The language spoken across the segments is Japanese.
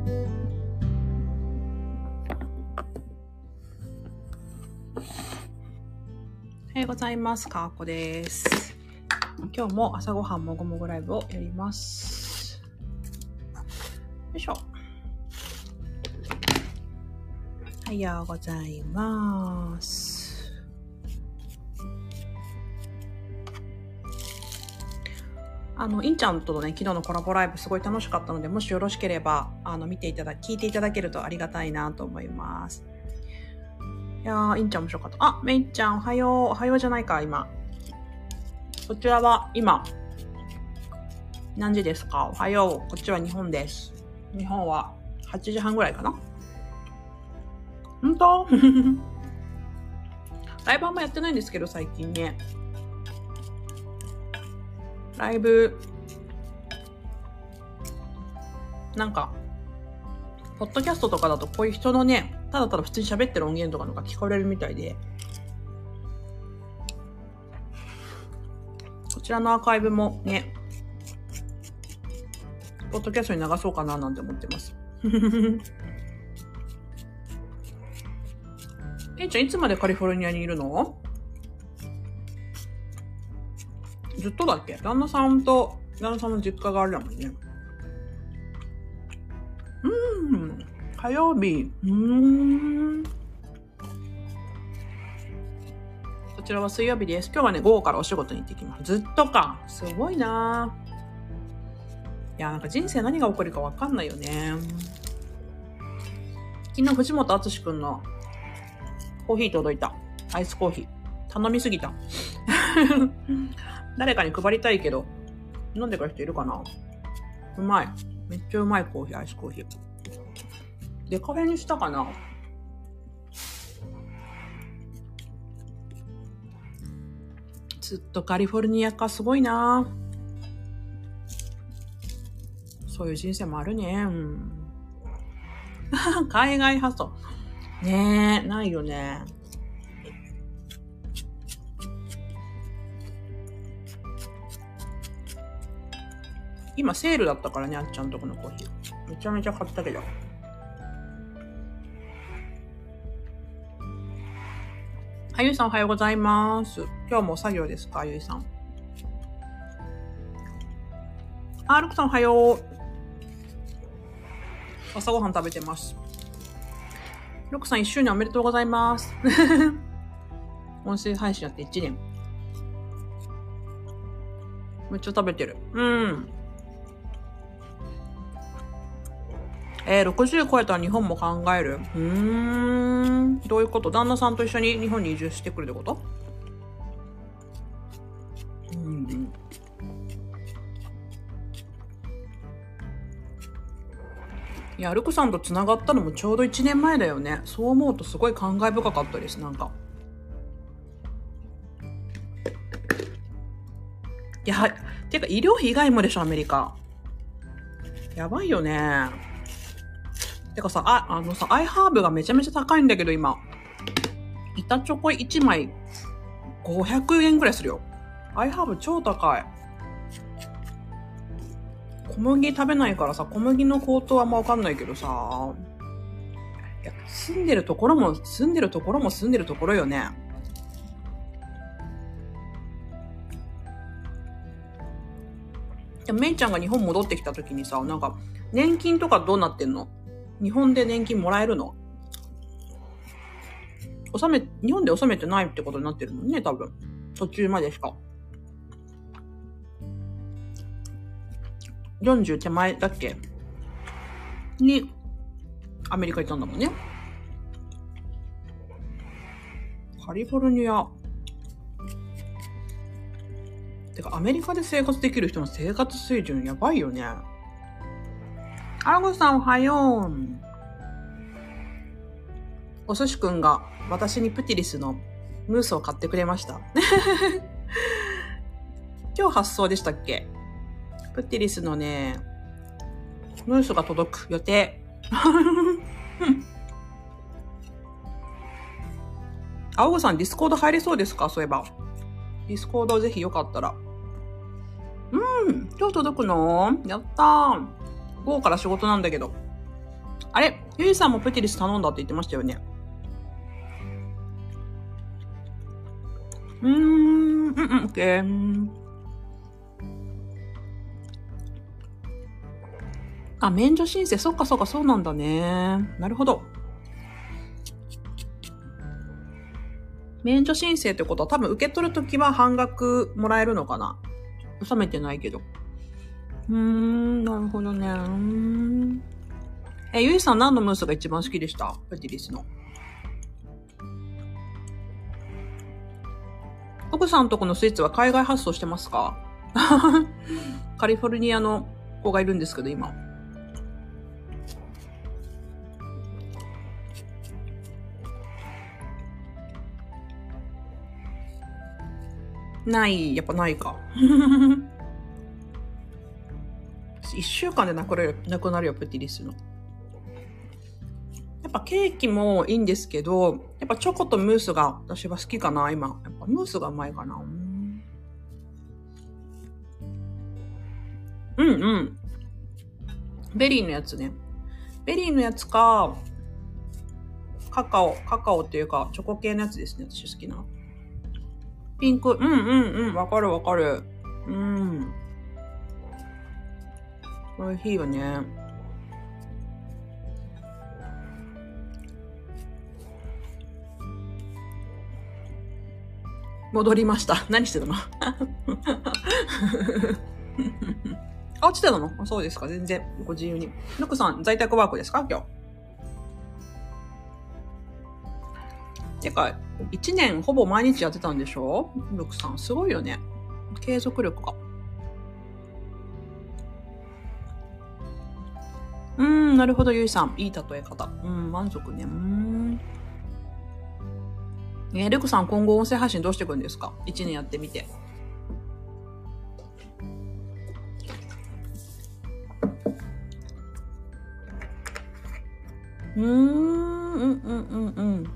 おはようございます。かーこです。今日も朝ごはんもごもごライブをやります。よいしょ。おはようございます。あの、インちゃんとのね、昨日のコラボライブすごい楽しかったので、もしよろしければ、あの、見ていただ、聞いていただけるとありがたいなと思います。いやー、インちゃん面白かった。あ、メイちゃん、おはよう。おはようじゃないか、今。こちらは、今、何時ですか？おはよう。こっちは日本です。日本は8時半ぐらいかな本当？ライブあんまやってないんですけど、最近ね。ライブ、なんか、ポッドキャストとかだとこういう人のね、ただただ普通に喋ってる音源とかのが聞こえるみたいで、こちらのアーカイブもね、ポッドキャストに流そうかななんて思ってます。えいちゃん、いつまでカリフォルニアにいるの？ずっとだっけ？旦那さんと、旦那さんの実家があれだもんね。うん。火曜日。うん。こちらは水曜日です。今日はね、午後からお仕事に行ってきます。ずっとか。すごいないや、なんか人生何が起こるかわかんないよね。昨日、藤本敦くんのコーヒー届いた。アイスコーヒー。頼みすぎた。誰かに配りたいけど、飲んでくる人いるかな？うまい。めっちゃうまいコーヒー、アイスコーヒー。デカフェにしたかな？ずっとカリフォルニアかすごいなそういう人生もあるね。うん、海外発想。ねえ、ないよね。今セールだったからね、あっちゃんとこのコーヒー。めちゃめちゃ買ったけど。あゆいさんおはようございます。今日も作業ですか、あゆいさん。あ、ルクさんおはよう。朝ごはん食べてます。ルクさん一周年おめでとうございます。音声配信やって1年。めっちゃ食べてる。うん。えー、60超えたら日本も考える？うーん。どういうこと？旦那さんと一緒に日本に移住してくるってこと？うん。いや、ルクさんと繋がったのもちょうど1年前だよね。そう思うとすごい感慨深かったです、なんか。いや、ていうか医療費以外もでしょ、アメリカ。やばいよね。てかさ、あ、あのさ、アイハーブがめちゃめちゃ高いんだけど、今。板チョコ1枚500円くらいするよ。アイハーブ超高い。小麦食べないからさ、小麦の高騰はあんまわかんないけどさ。いや、住んでるところも、住んでるところも住んでるところよね。でめいちゃんが日本戻ってきた時にさ、なんか、年金とかどうなってんの？日本で年金もらえるの？納め、日本で納めてないってことになってるもんね、多分。途中までしか。40手前だっけ？に、アメリカ行ったんだもんね。カリフォルニア。てか、アメリカで生活できる人の生活水準やばいよね。アラゴさんおはよう。お寿司くんが私にプティリスのムースを買ってくれました。今日発送でしたっけ？プティリスのね、ムースが届く予定。青子さん、ディスコード入れそうですか？そういえば。ディスコードぜひよかったら。うん、今日届くの？やったー。午後から仕事なんだけど。あれ？ゆいさんもプティリス頼んだって言ってましたよね。うーん、うん、うん、オッケー。あ、免除申請、そっかそっか、そうなんだね。なるほど。免除申請ってことは多分受け取るときは半額もらえるのかな？納めてないけど。うん、なるほどね。え、ゆいさん何のムースが一番好きでした？プティリスの。奥さんとこのスイーツは海外発送してますか？カリフォルニアの子がいるんですけど、今。ない、やっぱないか。一週間でなくなるなくなるよ、プティリスの。やっぱケーキもいいんですけど、やっぱチョコとムースが私は好きかな、今。やっぱムースがうまいかな。うんうん。ベリーのやつね。ベリーのやつか、カカオ、カカオっていうか、チョコ系のやつですね、私好きな。ピンク、うんうんうん、わかるわかる。うん。美味しいよね。戻りました。何してたの？あ、落ちてたの？そうですか。全然。ご自由に。ぬくさん、在宅ワークですか？今日。てか、一年ほぼ毎日やってたんでしょ？ぬくさん。すごいよね。継続力が。うん、なるほど、ゆいさん。いい例え方。うん、満足ね。うん。えー、ルクさん、今後音声配信どうしていくんですか ?1 年やってみて。うん、うん、うん、うん、うん。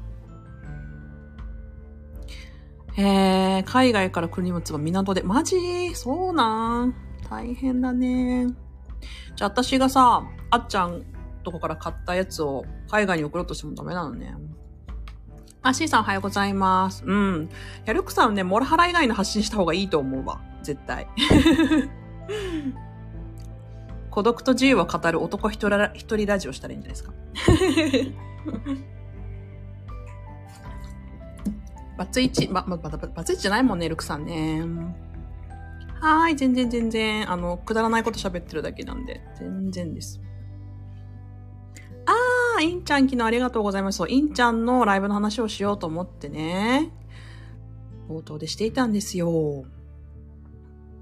え、海外から来る荷物は港で。マジ？そうなん大変だね。じゃあ私がさ、あっちゃんとこから買ったやつを海外に送ろうとしてもダメなのね。あ、C さんおはようございます。うん。や、ルクさんね、モラハラ以外の発信した方がいいと思うわ。絶対。孤独と自由を語る男一人ラジオしたらいいんじゃないですか。バツイチ、ま、ま、バツイチじゃないもんね、ルクさんね。はーい、全然全然、あの、くだらないこと喋ってるだけなんで、全然です。あー、インちゃん昨日ありがとうございます。そう、インちゃんのライブの話をしようと思ってね、冒頭でしていたんですよ。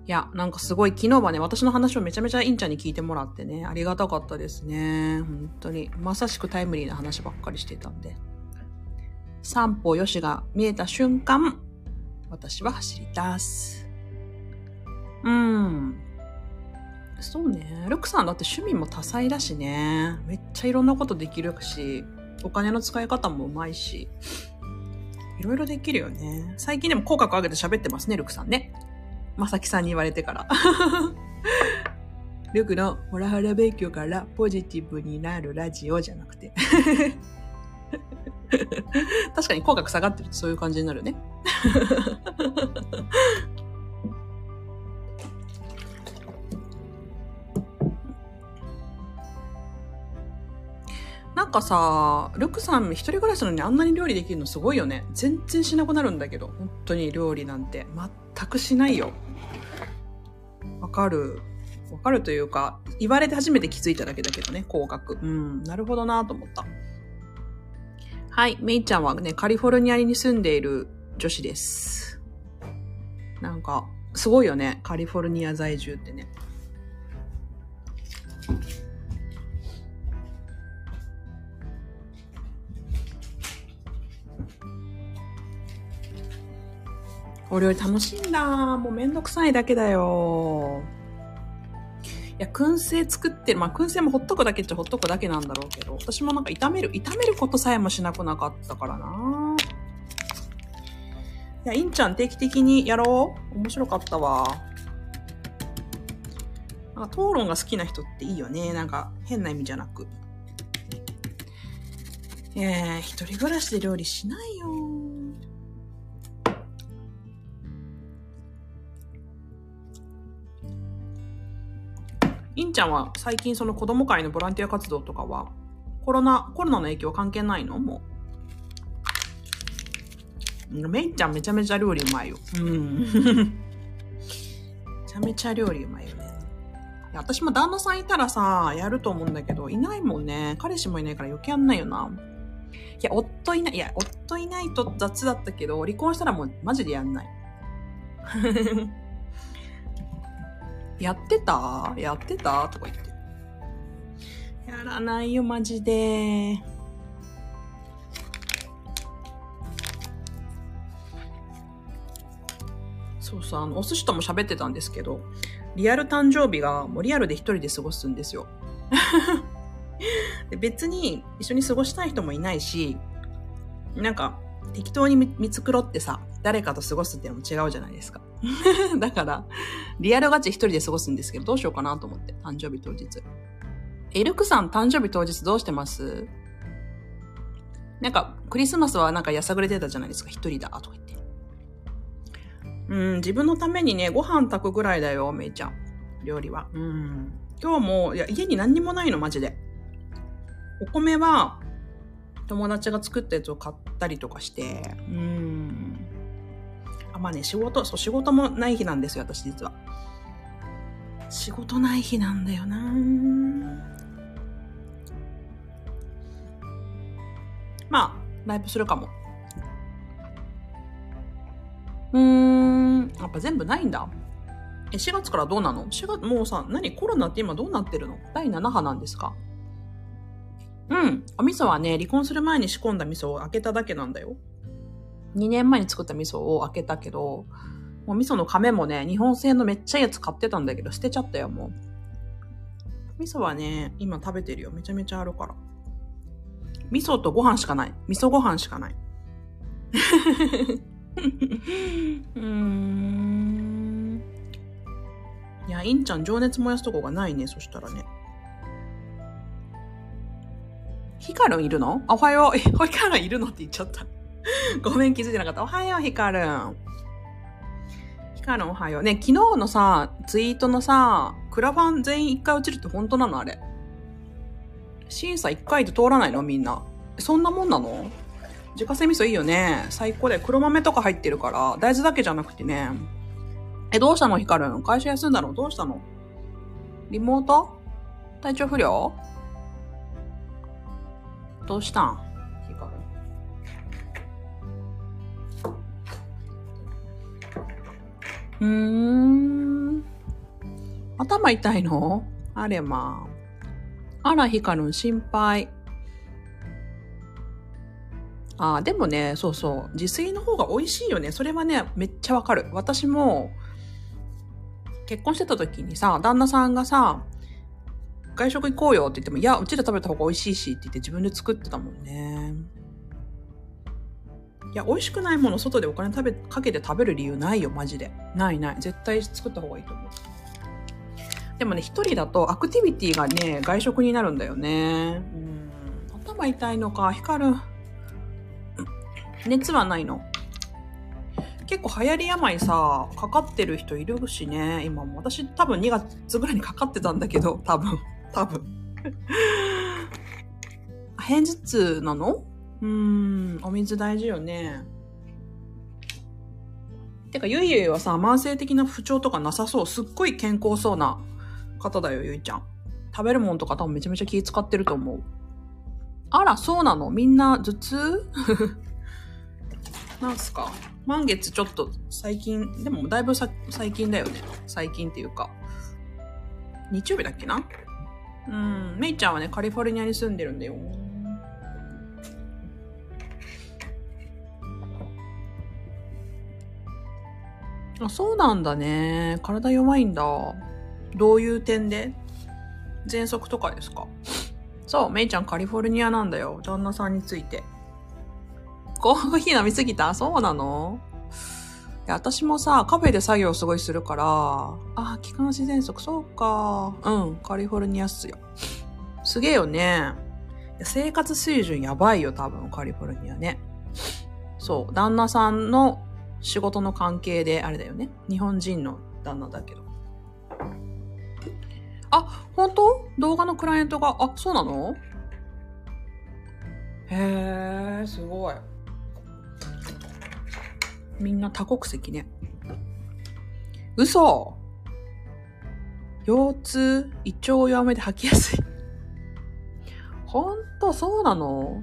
いや、なんかすごい昨日はね、私の話をめちゃめちゃインちゃんに聞いてもらってね、ありがたかったですね。本当に。まさしくタイムリーな話ばっかりしてたんで。三歩よしが見えた瞬間、私は走り出す。うん。そうね。ルクさんだって趣味も多彩だしね。めっちゃいろんなことできるし、お金の使い方もうまいし、いろいろできるよね。最近でも口角上げて喋ってますね、ルクさんね。まさきさんに言われてから。ルクのホラハラ勉強からポジティブになるラジオじゃなくて。確かに口角下がってるとそういう感じになるね。なんかさ、ルクさん一人暮らしなのにあんなに料理できるのすごいよね。全然しなくなるんだけど、本当に料理なんて。全くしないよ。わかる。わかるというか、言われて初めて気づいただけだけどね、口角。うん、なるほどなと思った。はい、メイちゃんはね、カリフォルニアに住んでいる女子です。なんか、すごいよね。カリフォルニア在住ってね。お料理楽しいんだ。もうめんどくさいだけだよ。いや、燻製作ってる。まあ、燻製もほっとくだけっちゃほっとくだけなんだろうけど、私もなんか炒める、炒めることさえもしなくなかったからな。いや、インちゃん定期的にやろう面白かったわ。なんか討論が好きな人っていいよね。なんか変な意味じゃなく。えー、一人暮らしで料理しないよ。いんちゃんは最近その子供会のボランティア活動とかはコロナ、コロナの影響関係ないの？もう。めいちゃんめちゃめちゃ料理うまいよ。うん。めちゃめちゃ料理うまいよね。いや私も旦那さんいたらさ、やると思うんだけど、いないもんね。彼氏もいないから余計やんないよな。いや、夫いない、いや、夫いないと雑だったけど、離婚したらもうマジでやんない。やってた？やってた？とか言って。やらないよ、マジで。そうそう、あの、お寿司とも喋ってたんですけど、リアル誕生日がもうリアルで一人で過ごすんですよ。で別に一緒に過ごしたい人もいないし、なんか適当に見繕ってさ、誰かと過ごすっていうのも違うじゃないですか。だから、リアルガチ一人で過ごすんですけど、どうしようかなと思って、誕生日当日。エルクさん誕生日当日どうしてます？なんか、クリスマスはなんかやさぐれてたじゃないですか、一人だ、とか言って。うん、自分のためにね、ご飯炊くぐらいだよ、めいちゃん。料理は。うん。今日も、いや、家に何にもないの、マジで。お米は、友達が作ったやつを買ったりとかして、うん。まあね、仕事、そう、仕事もない日なんですよ、私実は。仕事ない日なんだよなまあ、ライブするかも。うーん、やっぱ全部ないんだ。え、4月からどうなの ?4 月、もうさ、何？コロナって今どうなってるの？第7波なんですか？うん。お味噌はね、離婚する前に仕込んだ味噌を開けただけなんだよ。2年前に作った味噌を開けたけど、もう味噌の亀もね、日本製のめっちゃいいやつ買ってたんだけど、捨てちゃったよ、もう。味噌はね、今食べてるよ。めちゃめちゃあるから。味噌とご飯しかない。味噌ご飯しかない。うーん。いや、インちゃん情熱燃やすとこがないね、そしたらね。ヒカルンいるの？おはよう。え、ヒカルンいるの？って言っちゃった。ごめん、気づいてなかった。おはよう、ヒカルン。ヒカルンおはよう。ね、昨日のさ、ツイートのさ、クラファン全員一回落ちるって本当なの？あれ。審査一回で通らないの？みんな。そんなもんなの？自家製味噌いいよね。最高で黒豆とか入ってるから、大豆だけじゃなくてね。え、どうしたの？ヒカルン会社休んだの？どうしたの？リモート？体調不良？どうしたん？うーん。頭痛いの？あれまあ。あら、ヒカルン心配。ああ、でもね、そうそう。自炊の方が美味しいよね。それはね、めっちゃわかる。私も、結婚してた時にさ、旦那さんがさ、外食行こうよって言っても、いや、うちで食べた方が美味しいしって言って自分で作ってたもんね。いや、美味しくないもの外でお金食べ、かけて食べる理由ないよ、マジで。ないない。絶対作った方がいいと思う。でもね、一人だとアクティビティがね、外食になるんだよね。うん。頭痛いのか、光る。熱はないの結構流行り病さ、かかってる人いるしね、今も。私多分2月ぐらいにかかってたんだけど、多分。多分。偏頭痛なの？うーん、お水大事よね。てか、ゆいゆいはさ、慢性的な不調とかなさそう。すっごい健康そうな方だよ、ゆいちゃん。食べるもんとか多分めちゃめちゃ気使ってると思う。あら、そうなの？みんな頭痛？なんすか？満月ちょっと最近、でもだいぶ最近だよね。最近っていうか。日曜日だっけな？うん、めいちゃんはね、カリフォルニアに住んでるんだよ。あ、そうなんだね。体弱いんだ。どういう点で？喘息とかですか？そう、めいちゃんカリフォルニアなんだよ。旦那さんについて。コーヒー飲みすぎた？そうなの？いや、私もさ、カフェで作業すごいするから、あ、気管支喘息、そうか。うん、カリフォルニアっすよ。すげえよね。生活水準やばいよ、多分、カリフォルニアね。そう、旦那さんの仕事の関係で、あれだよね。日本人の旦那だけど。あ、本当？動画のクライアントが、あ、そうなの？へえ、すごい。みんな多国籍ね。嘘腰痛、胃腸弱めで吐きやすい。ほんと、そうなの？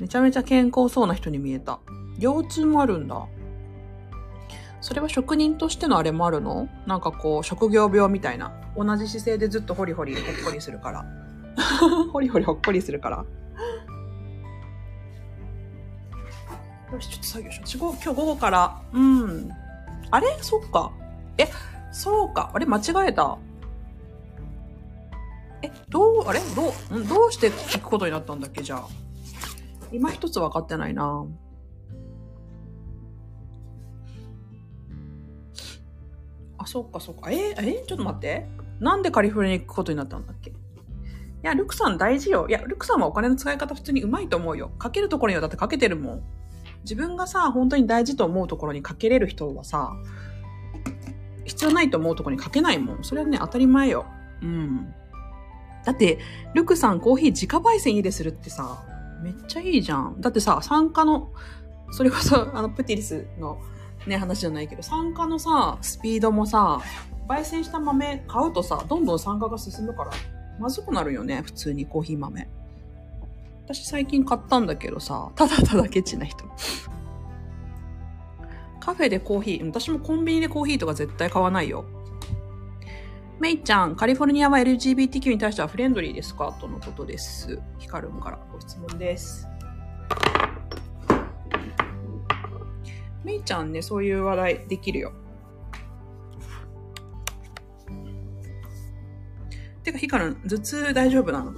めちゃめちゃ健康そうな人に見えた。腰痛もあるんだ。それは職人としてのあれもあるの？なんかこう、職業病みたいな。同じ姿勢でずっとホリホリほっこりするから。ホリホリほっこりするから。よし、ちょっと作業しよう。今日午後から、うん。あれ？そっか。え、そうか。あれ？間違えた。え、どう、あれ？どう、どうして聞くことになったんだっけ？じゃあ。今一つ分かってないな。そっかそっか。えー、えちょっと待って。なんでカリフォルニアに行くことになったんだっけ？いや、ルクさん大事よ。いや、ルクさんはお金の使い方普通にうまいと思うよ。かけるところにはだってかけてるもん。自分がさ、本当に大事と思うところにかけれる人はさ、必要ないと思うところにかけないもん。それはね、当たり前よ。うん。だって、ルクさんコーヒー自家焙煎入れするってさ、めっちゃいいじゃん。だってさ、酸化の、それこそ、あの、プティリスのね、話じゃないけど、酸化のさ、スピードもさ、焙煎した豆買うとさ、どんどん酸化が進むから、まずくなるよね、普通にコーヒー豆。私最近買ったんだけどさ、ただただケチな人。カフェでコーヒー、私もコンビニでコーヒーとか絶対買わないよ。メイちゃん、カリフォルニアは LGBTQ に対してはフレンドリーですか？とのことです。ヒカルンからご質問です。メイちゃんね、そういう話題できるよ。てか、ヒカルン、頭痛大丈夫なの？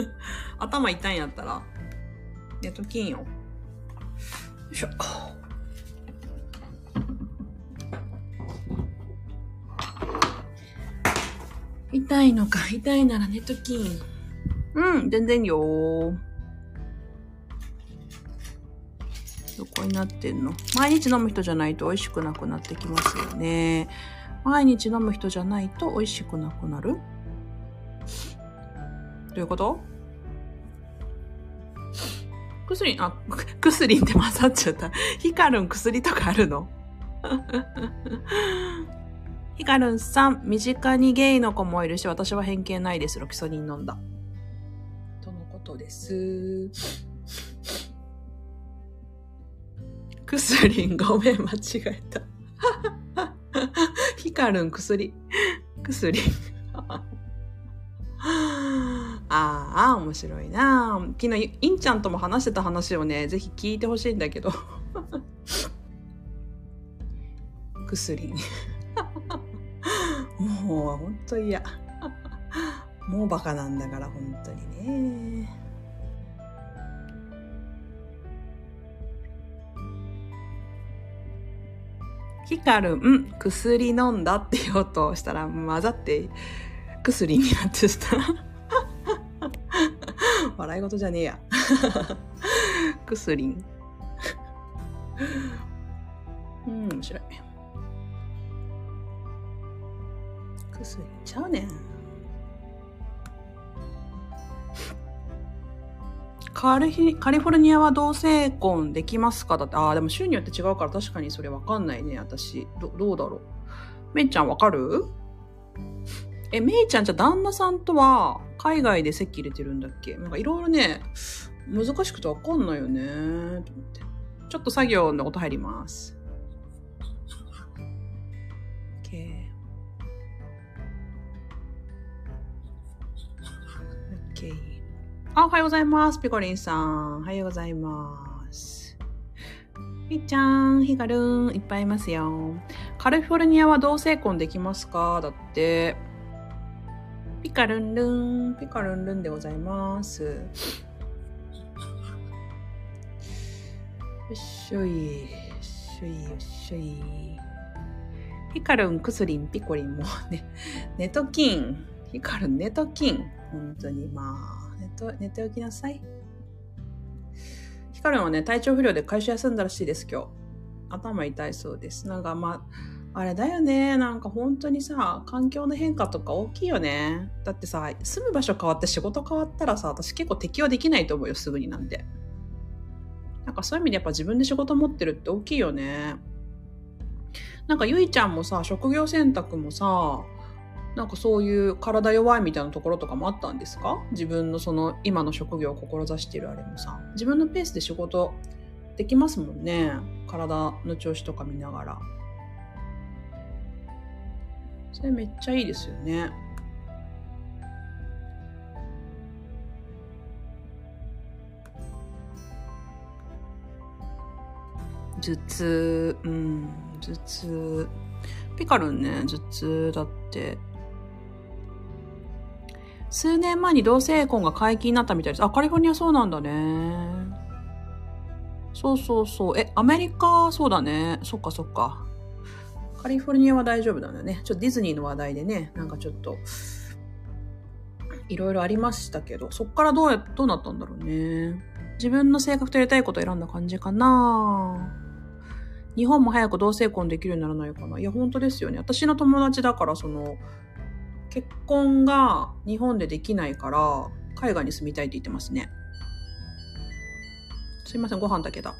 頭痛いんやったら、寝ときんよ。よいしょ。痛いのか、痛いなら寝ときん。うん、全然よどこになってんの？毎日飲む人じゃないと美味しくなくなってきますよね。毎日飲む人じゃないと美味しくなくなる？どういうこと？薬、あ、薬って混ざっちゃった。ヒカルン薬とかあるの？ヒカルンさん、身近にゲイの子もいるし、私は偏見ないです。ロキソニン飲んだ。とのことです。クスリン、ごめん、間違えた。ヒカルン、薬。クスリン。ああ、面白いな昨日、インちゃんとも話してた話をね、ぜひ聞いてほしいんだけど。薬。もう、ほんと嫌。もうバカなんだから、本当にね。ヒカルン、薬飲んだって言おうとしたら混ざって薬になってしたら。笑い事じゃねえや。薬。うん、面白い。薬ちゃうねん。カリカリフォルニアは同性婚できますか？だって、ああ、でも州によって違うから確かにそれわかんないね、私。ど、どうだろう？めいちゃんわかる？え、めいちゃんじゃ旦那さんとは海外で籍入れてるんだっけ？なんかいろいろね、難しくてわかんないよね。と思って。ちょっと作業の音入ります。あ、おはようございます。ピコリンさん。おはようございます。みっちゃん、ヒカルン、いっぱいいますよ。カリフォルニアは同性婚できますか？だって。ピカルンルン、ピカルンルンでございます。よっしょい、よっしょい、よっしょい。ヒカルン、クスリン、ピコリンもね、ネトキン、ヒカルン、ネトキン。本当に。まあ、と寝ておきなさい。ヒカルンはね、体調不良で会社休んだらしいです、今日。頭痛いそうです。なんかまあ、あれだよね。なんか本当にさ、環境の変化とか大きいよね。だってさ、住む場所変わって仕事変わったらさ、私結構適応できないと思うよ、すぐになんて。なんかそういう意味でやっぱ自分で仕事持ってるって大きいよね。なんかゆいちゃんもさ、職業選択もさ、なんかそういう体弱いみたいなところとかもあったんですか？自分のその今の職業を志してるあれもさ。自分のペースで仕事できますもんね。体の調子とか見ながら。それめっちゃいいですよね。頭痛、うん、頭痛。ピカルンね、頭痛だって。数年前に同性婚が解禁になったみたいです。あ、カリフォルニアそうなんだね。そうそうそう。え、アメリカ、そうだね。そっかそっか。カリフォルニアは大丈夫なんだね。ちょっとディズニーの話題でね、なんかちょっと、いろいろありましたけど、そっからどうや、どうなったんだろうね。自分の性格とやりたいことを選んだ感じかな日本も早く同性婚できるようにならないかな。いや、本当ですよね。私の友達だから、その、結婚が日本でできないから、海外に住みたいって言ってますね。すいません、ご飯だけだ。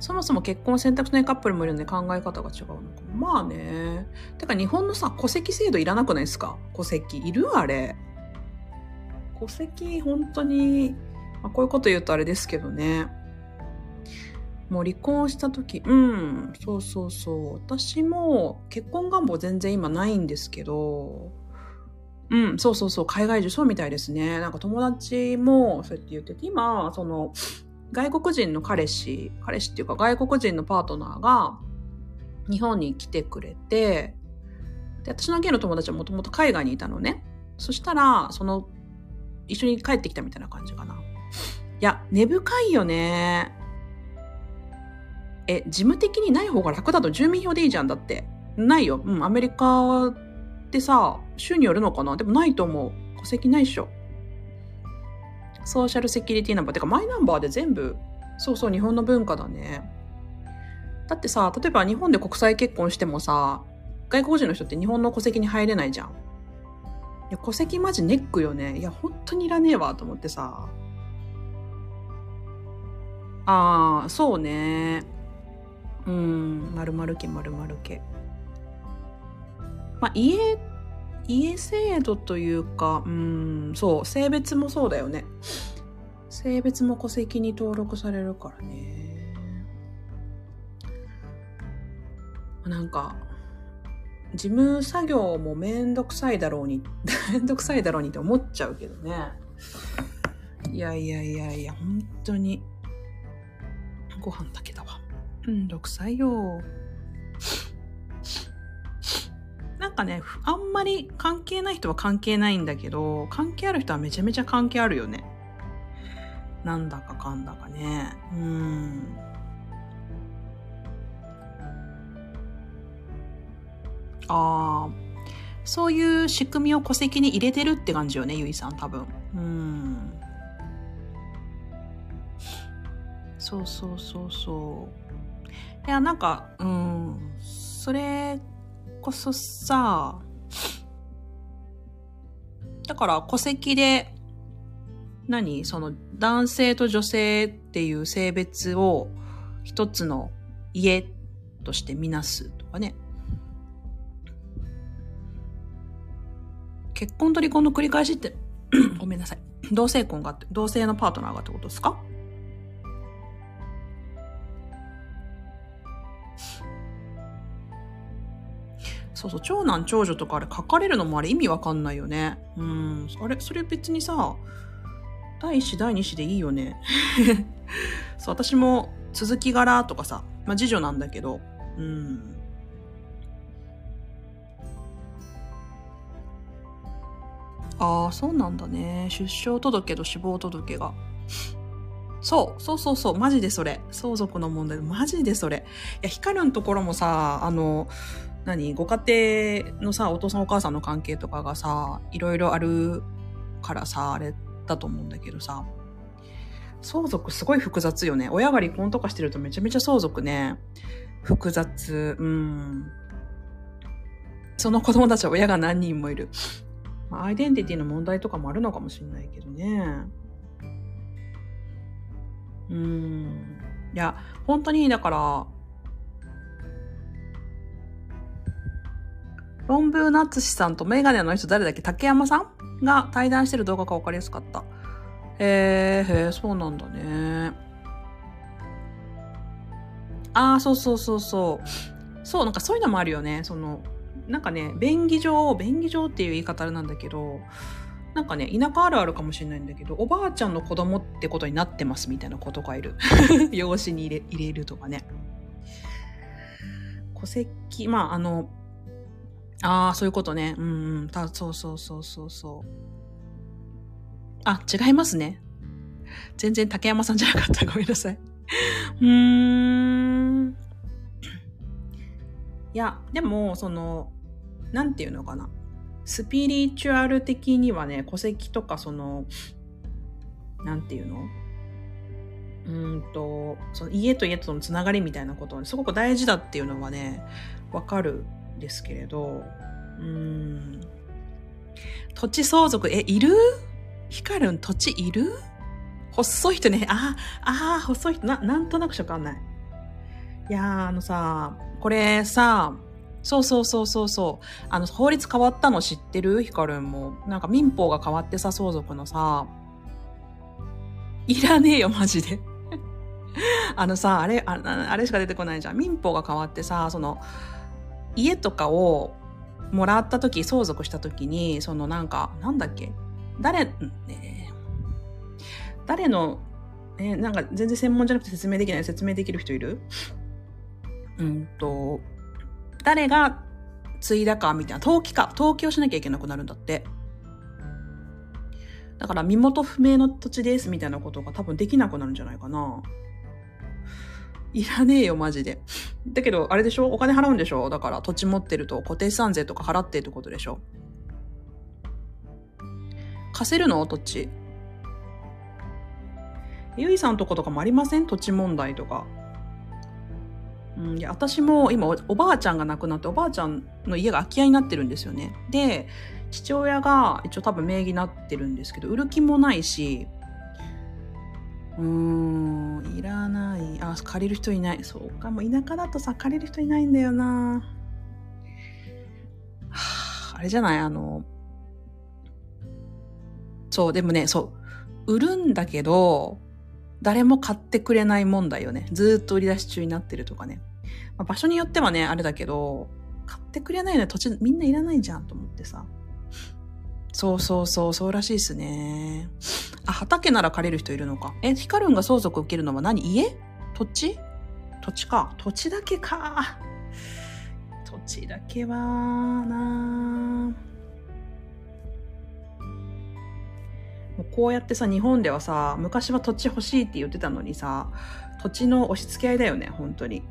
そもそも結婚選択しないカップルもいるので考え方が違うのか。まあね。てか日本のさ、戸籍制度いらなくないですか？戸籍。いるあれ。戸籍、本当に、まあ、こういうこと言うとあれですけどね。もう離婚した時、うん、そうそうそう。私も結婚願望全然今ないんですけど、うん、そうそうそう、海外受賞みたいですね。なんか友達もそうやって言ってて、今、その、外国人の彼氏、彼氏っていうか外国人のパートナーが日本に来てくれて、で、私のゲイの友達はもともと海外にいたのね。そしたら、その、一緒に帰ってきたみたいな感じかな。いや、根深いよね。え、事務的にない方が楽だと住民票でいいじゃんだって。ないよ。うん、アメリカってさ、州によるのかなでもないと思う。戸籍ないっしょ。ソーシャルセキュリティナンバー。てか、マイナンバーで全部、そうそう、日本の文化だね。だってさ、例えば日本で国際結婚してもさ、外国人の人って日本の戸籍に入れないじゃん。いや、戸籍マジネックよね。いや、本当にいらねえわ、と思ってさ。ああ、そうね。うん、〇〇家〇〇家。まあ、家、家制度というか、うん、そう、性別もそうだよね。性別も戸籍に登録されるからね。なんか、事務作業もめんどくさいだろうに、めんどくさいだろうにって思っちゃうけどね。いやいやいやいや、本当に、ご飯だけだわ。めんどくさいよ。なんかね、あんまり関係ない人は関係ないんだけど、関係ある人はめちゃめちゃ関係あるよね。なんだかかんだかね。うん。ああ、そういう仕組みを戸籍に入れてるって感じよね、ゆいさん、多分。うん。そうそうそうそう。いや、なんか、うん、それこそさ、だから戸籍で、何？その男性と女性っていう性別を一つの家としてみなすとかね。結婚と離婚の繰り返しって、ごめんなさい。同性婚があって、同性のパートナーがってことですか？そうそう、長男長女とかあれ書かれるのもあれ意味わかんないよね。うん。あれ、それ別にさ、第一子第二子でいいよね。そう、私も続き柄とかさ、まあ次女なんだけど、うん。ああ、そうなんだね。出生届と死亡届が。そう、そうそうそう、マジでそれ。相続の問題、マジでそれ。いや、ヒカルのところもさ、あの、何ご家庭のさ、お父さんお母さんの関係とかがさ、いろいろあるからさ、あれだと思うんだけどさ、相続すごい複雑よね。親が離婚とかしてるとめちゃめちゃ相続ね、複雑。うん。その子供たちは親が何人もいる。アイデンティティの問題とかもあるのかもしれないけどね。うん。いや、本当に、だから、ロンブーナッツ氏さんとメガネの人誰だっけ？竹山さんが対談してる動画が分かりやすかった。へえ、へえ、そうなんだね。ああ、そうそうそうそう。そう、なんかそういうのもあるよね。その、なんかね、便宜上、便宜上っていう言い方なんだけど、なんかね、田舎あるあるかもしれないんだけど、おばあちゃんの子供ってことになってますみたいな子とかいる。養子に入れ入れるとかね。戸籍、まあ、あの、ああ、そういうことね。うん、た、そうそうそうそうそう。あ、違いますね。全然竹山さんじゃなかった。ごめんなさい。うーん。いや、でも、その、なんていうのかな。スピリチュアル的にはね、戸籍とかその、なんていうの？うんと、その家と家とのつながりみたいなことは、ね、すごく大事だっていうのはね、わかるですけれど、うん。土地相続、え、いる？ヒカルン土地いる？細い人ね、ああ、あ細い人、な、なんとなくしかわかんない。いやー、あのさ、これさ、そうそうそうそうそう。あの、法律変わったの知ってる？ヒカルンも。なんか民法が変わってさ、相続のさ、いらねえよ、マジで。あのさ、あれ、あれしか出てこないじゃん。民法が変わってさ、その、家とかをもらった時、相続した時に、そのなんか、なんだっけ？誰、ね、誰の、え、なんか全然専門じゃなくて説明できない説明できる人いる？うんと、誰が継いだかみたいな、登記か、登記をしなきゃいけなくなるんだって。だから身元不明の土地ですみたいなことが多分できなくなるんじゃないかな。いらねえよ、マジで。だけど、あれでしょ？お金払うんでしょ？だから土地持ってると固定資産税とか払ってってことでしょ？貸せるの？土地。ゆいさんとことかもありません？土地問題とか。うん、いや私も今おばあちゃんが亡くなっておばあちゃんの家が空き家になってるんですよね。で、父親が一応多分名義になってるんですけど、売る気もないし、うーん、いらない。あ、借りる人いない。そうか、もう田舎だとさ、借りる人いないんだよな。あ、あれじゃない？あの、そう、でもね、そう、売るんだけど、誰も買ってくれない問題よね。ずっと売り出し中になってるとかね。まあ、場所によってはね、あれだけど、買ってくれないよね。土地みんないらないじゃんと思ってさ。そうそうそう、そうらしいっすね。あ、畑なら借りる人いるのか。え、ヒカルンが相続受けるのは何？家？土地？土地か。土地だけか。土地だけはなもうこうやってさ、日本ではさ、昔は土地欲しいって言ってたのにさ、土地の押し付け合いだよね、本当に。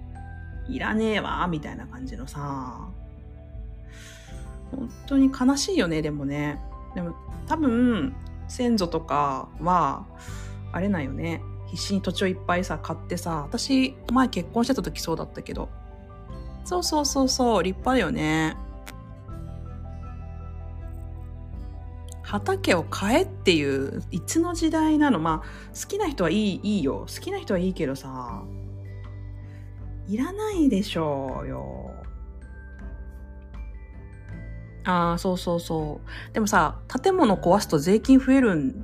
いらねえわ、みたいな感じのさ。本当に悲しいよね、でもね。でも多分、先祖とかは、あれなんよね。必死に土地をいっぱいさ、買ってさ、私、前結婚してた時そうだったけど。そうそうそうそう、立派だよね。畑を買えっていう、いつの時代なの？まあ、好きな人はいい、いいよ。好きな人はいいけどさ、いらないでしょうよ。ああ、そうそうそう。でもさ、建物壊すと税金増える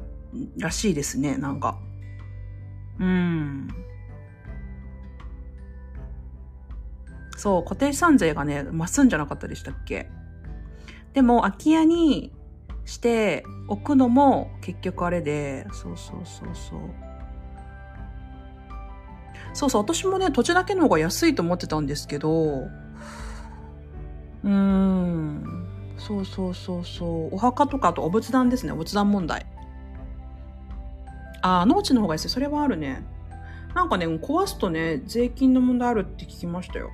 らしいですね、なんか。うん。そう、固定資産税がね、増すんじゃなかったでしたっけ？でも、空き家にしておくのも結局あれで、そうそうそうそう。そうそう、私もね、土地だけの方が安いと思ってたんですけど、うーん。そうそうそうそう。お墓とかあとお仏壇ですね。お仏壇問題。ああ、農地の方が安いです。それはあるね。なんかね、壊すとね、税金の問題あるって聞きましたよ。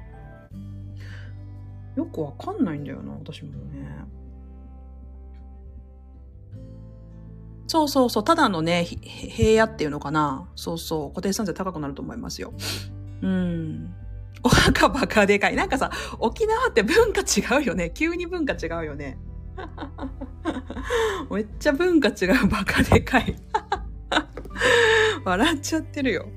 よくわかんないんだよな、私もね。そうそうそう、ただのね、平野っていうのかな。そうそう、固定資産税高くなると思いますよ。うん。お墓バカでかい。なんかさ、沖縄って文化違うよね。急に文化違うよね。めっちゃ文化違うバカでかい。笑っちゃってるよ。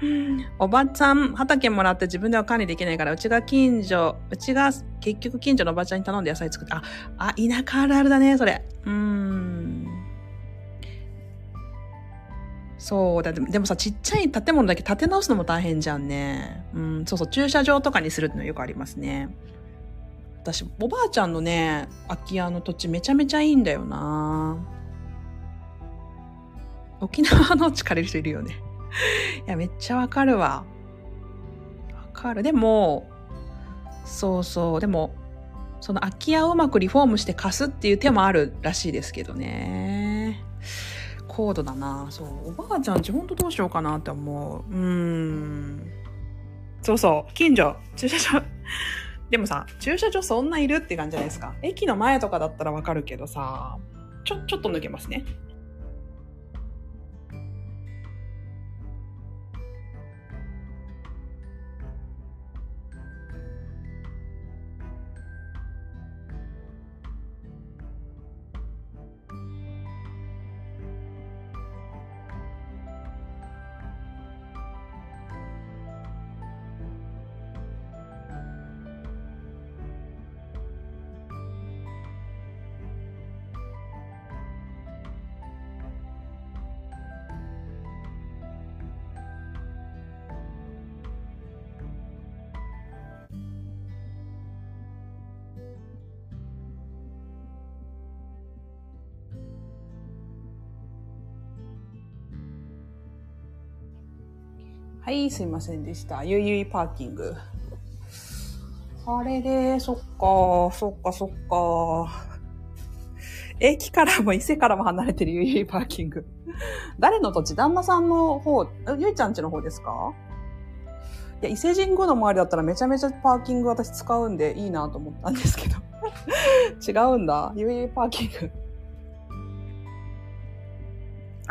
おばちゃん、畑もらって自分では管理できないから、うちが近所、うちが結局近所のおばちゃんに頼んで野菜作って、あ、あ、田舎あるあるだね、それ。うーん。そうだ、でもさ、ちっちゃい建物だけ建て直すのも大変じゃんね。うん、そうそう、駐車場とかにするってのよくありますね。私、おばあちゃんのね、空き家の土地めちゃめちゃいいんだよな沖縄の地借りる人いるよね。いや、めっちゃわかるわ。わかる。でも、そうそう、でも、その空き家をうまくリフォームして貸すっていう手もあるらしいですけどね。高度だな。そう、おばあちゃんちほんとどうしようかなって思う。うーん。そうそう、近所、駐車場。でもさ、駐車場そんないるって感じじゃないですか。駅の前とかだったらわかるけどさ、ちょ、ちょっと抜けますね。い、すいませんでした。ゆいゆいパーキング。あれで、そっか、そっか、そっか。駅からも伊勢からも離れてるゆいゆいパーキング。誰の土地？旦那さんの方、ゆいちゃんちの方ですか？いや、伊勢神宮の周りだったらめちゃめちゃパーキング私使うんでいいなと思ったんですけど。違うんだ。ゆいゆいパーキング。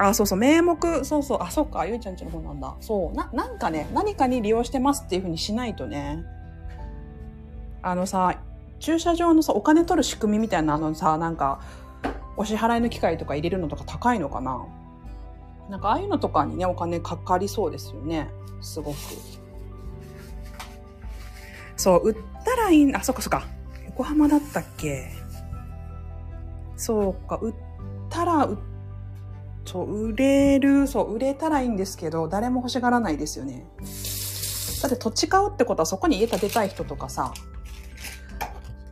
あ、そうそう、名目、そうそう、あ、そっか、ゆいちゃんちの方なんだ。そう、な、なんかね、何かに利用してますっていうふうにしないとね。あのさ、駐車場のさ、お金取る仕組みみたいなのさ、なんか、お支払いの機械とか入れるのとか高いのかななんかああいうのとかにね、お金かかりそうですよね。すごく。そう、売ったらいいん、あ、そっかそっか。横浜だったっけ？そうか、売ったら売っそう、売れる、そう、売れたらいいんですけど、誰も欲しがらないですよね。だって土地買うってことはそこに家建てたい人とかさ、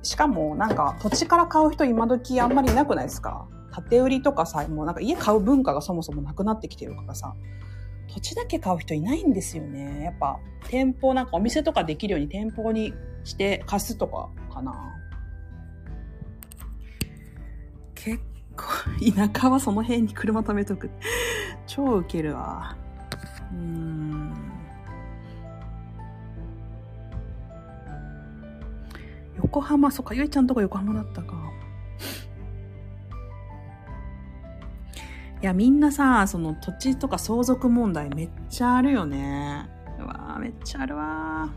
しかもなんか土地から買う人今時あんまりいなくないですか？建て売りとかさ、もうなんか家買う文化がそもそもなくなってきてるからさ、土地だけ買う人いないんですよね。やっぱ店舗なんかお店とかできるように店舗にして貸すとかかな。田舎はその辺に車止めとく。超ウケるわ。うん。横浜、そっか、ゆいちゃんとこ横浜だったか。いや、みんなさ、その土地とか相続問題めっちゃあるよね。うわめっちゃあるわ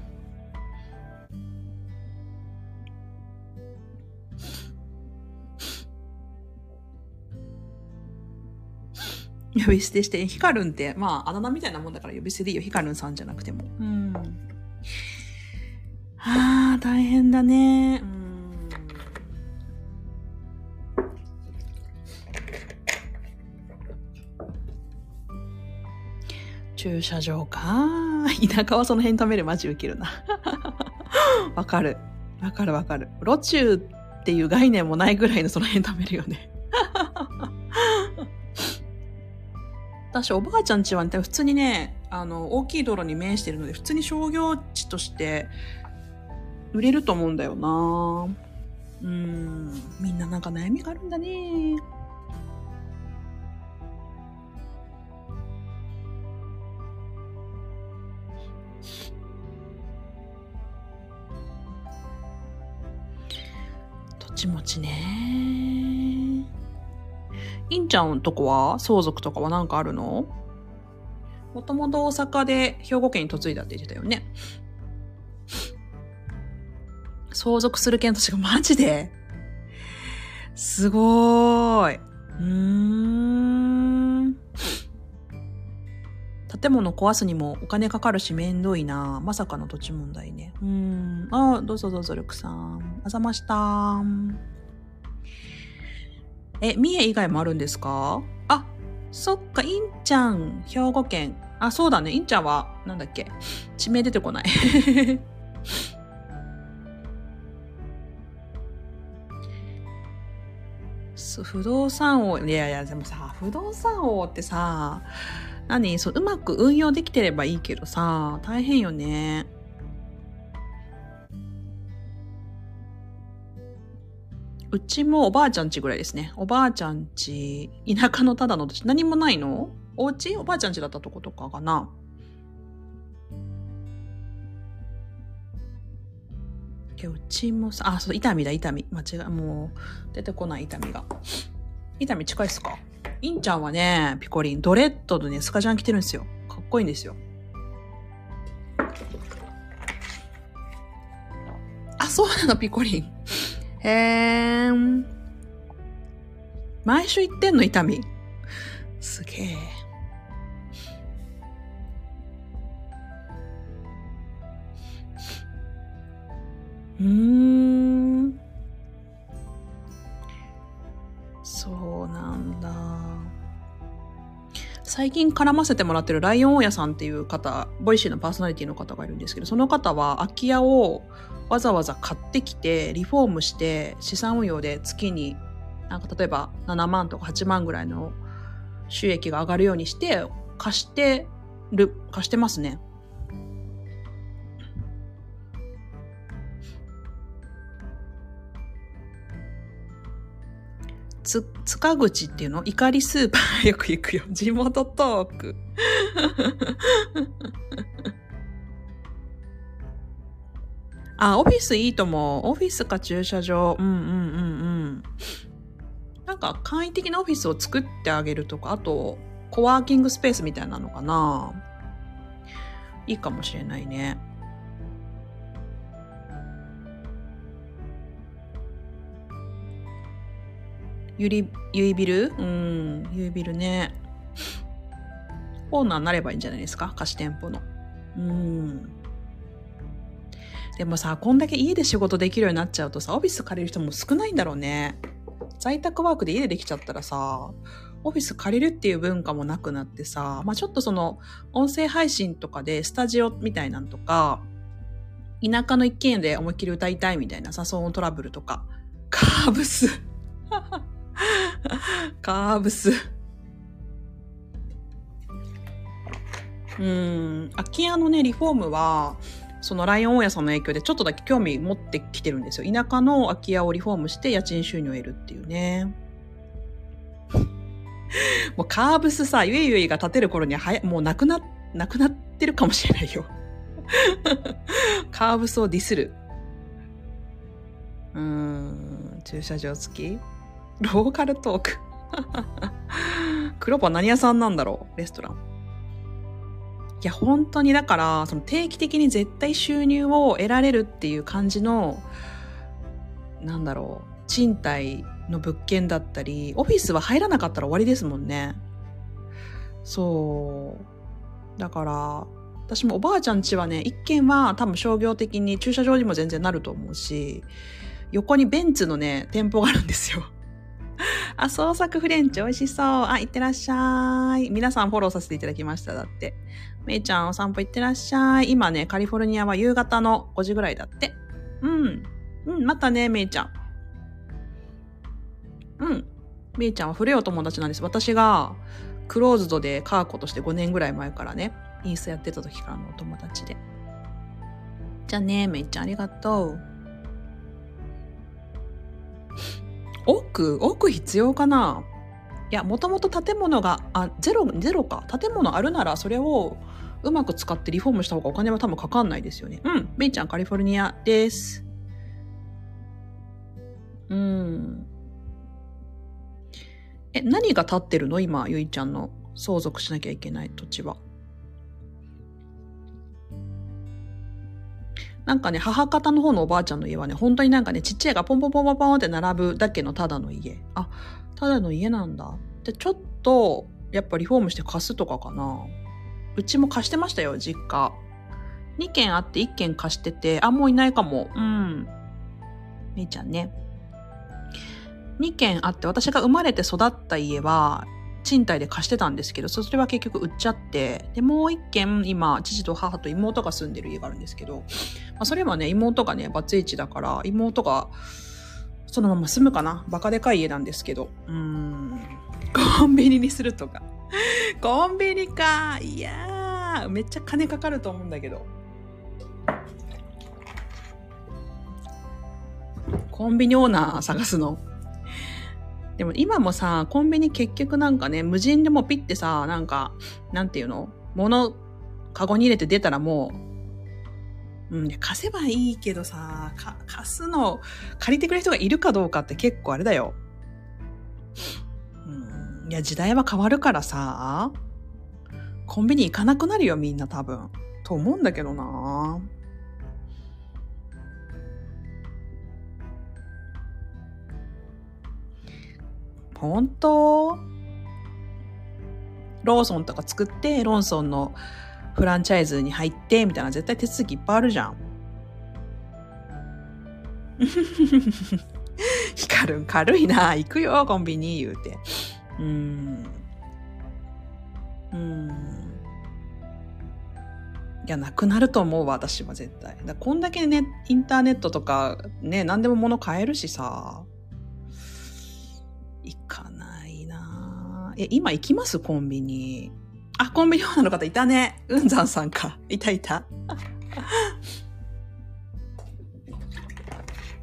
呼び捨てして、ヒカルンって、まあ、あだ名みたいなもんだから呼び捨てでいいよ。ヒカルンさんじゃなくても。うん。はあ、大変だね。うん。駐車場か。田舎はその辺止めるマジウケるな。わかる。わかるわかる。路中っていう概念もないぐらいのその辺止めるよね。私、おばあちゃんちは、ね、普通にね、あの、大きい道路に面してるので、普通に商業地として売れると思うんだよな。うん、みんななんか悩みがあるんだね。土地持ちね。いんちゃんとこは相続とかは何かあるの？もともと大阪で兵庫県に嫁いだって言ってたよね。相続する件私がマジで？すごーい。うーん。建物壊すにもお金かかるしめんどいな。まさかの土地問題ね。うーん。あ、どうぞどうぞ、ルクさん。あざましたえ、三重以外もあるんですか？あ、そっか、インちゃん、兵庫県。あ、そうだね。インちゃんは、なんだっけ？地名出てこない。不動産王、いやいや、でもさ、不動産王ってさ、何？そう、うまく運用できてればいいけどさ、大変よね。うちもおばあちゃん家ぐらいですね。おばあちゃん家、田舎のただの土地、何もないの？お家？おばあちゃん家だったとことかかな。いやうちもさ、あ、そう、伊丹だ、伊丹。間違い、もう、出てこない伊丹が。伊丹近いっすか？インちゃんはね、ピコリン、ドレッドでね、スカジャン着てるんですよ。かっこいいんですよ。あ、そうなの、ピコリン。へー。毎週言ってんの、痛み。すげえ。うーん。そうなんだ。最近絡ませてもらってるライオン大家さんっていう方、ボイシーのパーソナリティの方がいるんですけど、その方は空き家をわざわざ買ってきて、リフォームして、資産運用で月に、なんか例えば7万とか8万ぐらいの収益が上がるようにして、貸してる、貸してますね。つ、塚口っていうの？怒りスーパー よく行くよ。地元トーク。あ、オフィスいいと思う。オフィスか駐車場。うんうんうんうん。なんか簡易的なオフィスを作ってあげるとか、あと、コワーキングスペースみたいなのかな。いいかもしれないね。ゆり、ゆいビル？うん、ゆいビルね。オーナーになればいいんじゃないですか？貸し店舗の。うん。でもさ、こんだけ家で仕事できるようになっちゃうとさ、オフィス借りる人も少ないんだろうね。在宅ワークで家でできちゃったらさ、オフィス借りるっていう文化もなくなってさ、まあちょっとその、音声配信とかでスタジオみたいなんとか、田舎の一軒家で思いっきり歌いたいみたいなさ、騒音トラブルとか、カーブス。カーブス。うん、空き家のね、リフォームは、そのライオン大家さんの影響でちょっとだけ興味持ってきてるんですよ。田舎の空き家をリフォームして家賃収入を得るっていうね。もうカーブスさ、ゆいゆいが建てる頃にはや、もうなくな、なくなってるかもしれないよ。カーブスをディスる。うん、駐車場付きローカルトーク。黒パン何屋さんなんだろうレストラン。いや、本当にだから、その定期的に絶対収入を得られるっていう感じの、なんだろう、賃貸の物件だったり、オフィスは入らなかったら終わりですもんね。そう。だから、私もおばあちゃん家はね、一軒は多分商業的に駐車場にも全然なると思うし、横にベンツのね、店舗があるんですよ。あ、創作フレンチ美味しそう。あ、いってらっしゃい。皆さんフォローさせていただきました。だって。めいちゃんお散歩いってらっしゃい。今ね、カリフォルニアは夕方の5時ぐらいだって。うん。うん、またね、めいちゃん。うん。めいちゃんは古いお友達なんです。私がクローズドでカーコとして5年ぐらい前からね、インスタやってた時からのお友達で。じゃあね、めいちゃんありがとう。奥奥必要かな？いや、もともと建物が、あ、ゼロ、ゼロか。建物あるなら、それをうまく使ってリフォームした方がお金は多分かかんないですよね。うん。めいちゃん、カリフォルニアです。うん。え、何が立ってるの？今、ゆいちゃんの相続しなきゃいけない土地は。なんかね、母方の方のおばあちゃんの家はね、本当になんかね、ちっちゃいがポンポンポンポンポンって並ぶだけのただの家。あ、ただの家なんだ。で、ちょっと、やっぱリフォームして貸すとかかな。うちも貸してましたよ、実家。2軒あって1軒貸してて、あ、もういないかも。うん。めいちゃんね。2軒あって、私が生まれて育った家は、賃貸で貸してたんですけど、それは結局売っちゃって、で、もう1軒、今、父と母と妹が住んでる家があるんですけど、まあ、それはね、妹がね、バツイチだから、妹が、そのまま住むかな？バカでかい家なんですけど。うん。コンビニにするとか。コンビニか。いやー、めっちゃ金かかると思うんだけど。コンビニオーナー探すの？でも今もさ、コンビニ結局なんかね、無人でもピッてさ、なんか、なんていうの？物、カゴに入れて出たらもう、うん、貸せばいいけどさ、貸すの、借りてくれる人がいるかどうかって結構あれだよ。うん、いや、時代は変わるからさ、コンビニ行かなくなるよ、みんな多分。と思うんだけどな本当？ローソンとか作って、ローソンのフランチャイズに入って、みたいな絶対手続きいっぱいあるじゃん。ヒカルン軽いな。行くよ、コンビニ言うて。うん。うん。いや、なくなると思うわ、私は絶対。だこんだけね、インターネットとか、ね、何でも物買えるしさ。行かないなえ、今行きます？コンビニ。あ、コンビニオーナーの方いたね。うんざんさんか。いたいた。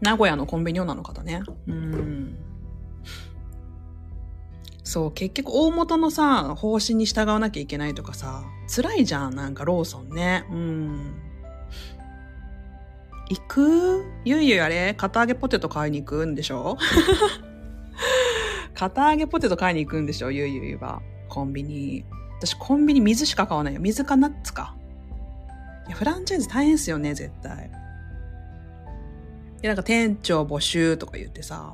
名古屋のコンビニオーナーの方ね。うん。そう、結局大元のさ、方針に従わなきゃいけないとかさ、辛いじゃん、なんかローソンね。うん。行く？ゆいゆいあれ片揚げポテト買いに行くんでしょ？片揚げポテト買いに行くんでしょ？ゆいゆいは。コンビニ。私コンビニ水しか買わないよ。水かナッツか。いや、フランチャイズ大変っすよね、絶対。で、なんか店長募集とか言ってさ。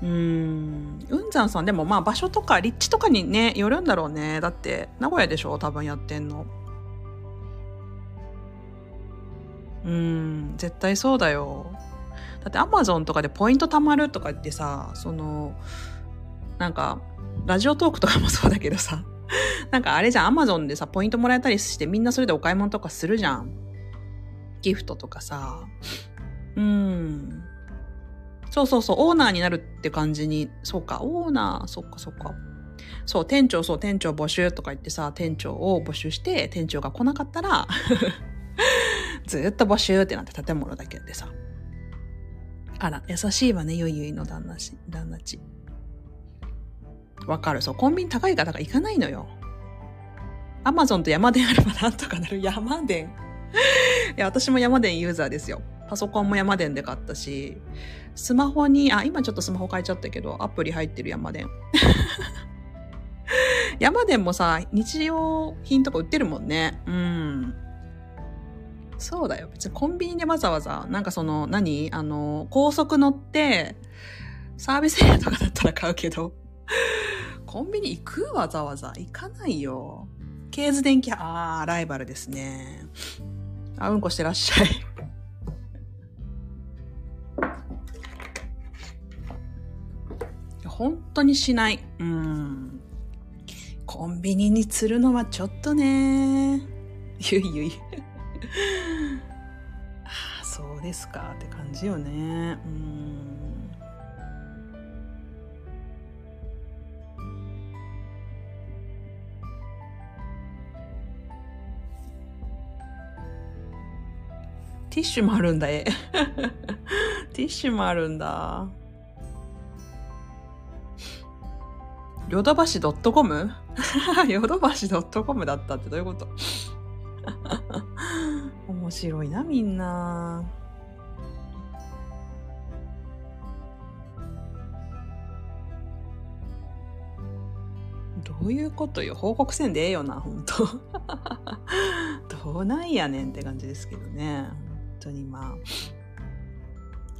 うーん。うんざんさん、でもまあ場所とか立地とかにね、よるんだろうね。だって、名古屋でしょ？多分やってんの。うーん、絶対そうだよ。だってアマゾンとかでポイント貯まるとか言ってさ、その、なんか、ラジオトークとかもそうだけどさ、なんかあれじゃん、アマゾンでさ、ポイントもらえたりしてみんなそれでお買い物とかするじゃん。ギフトとかさ。うん。そうそうそう、オーナーになるって感じに、そうか、オーナー、そっかそっか。そう、店長、そう、店長募集とか言ってさ、店長を募集して、店長が来なかったら、ずっと募集ってなって建物だけでさ。あら、優しいわね、ゆいゆいの旦那し、旦那ち。わかる。そう、コンビニ高いから行かないのよ。アマゾンとヤマデンあればなんとかなる。ヤマデン。いや、私もヤマデンユーザーですよ。パソコンもヤマデンで買ったし、スマホに、あ、今ちょっとスマホ変えちゃったけど、アプリ入ってるヤマデン。ヤマデンもさ、日用品とか売ってるもんね。うん。そうだよ。別にコンビニでわざわざ、なんかその、何？あの、高速乗って、サービスエリアとかだったら買うけど、コンビニ行くわざわざ。行かないよ。ケーズ電気、あー、ライバルですね。あ、うんこしてらっしゃい。本当にしない。うん。コンビニに釣るのはちょっとね。ゆいゆい。ああ、そうですかって感じよね。うん。ティッシュもあるんだえ ティッシュもあるんだヨドバシドットコム？ヨドバシドットコムだったってどういうこと？面白いな、みんな。どういうことよ？報告せんでええよな、ほんと。どうなんやねんって感じですけどね。当にま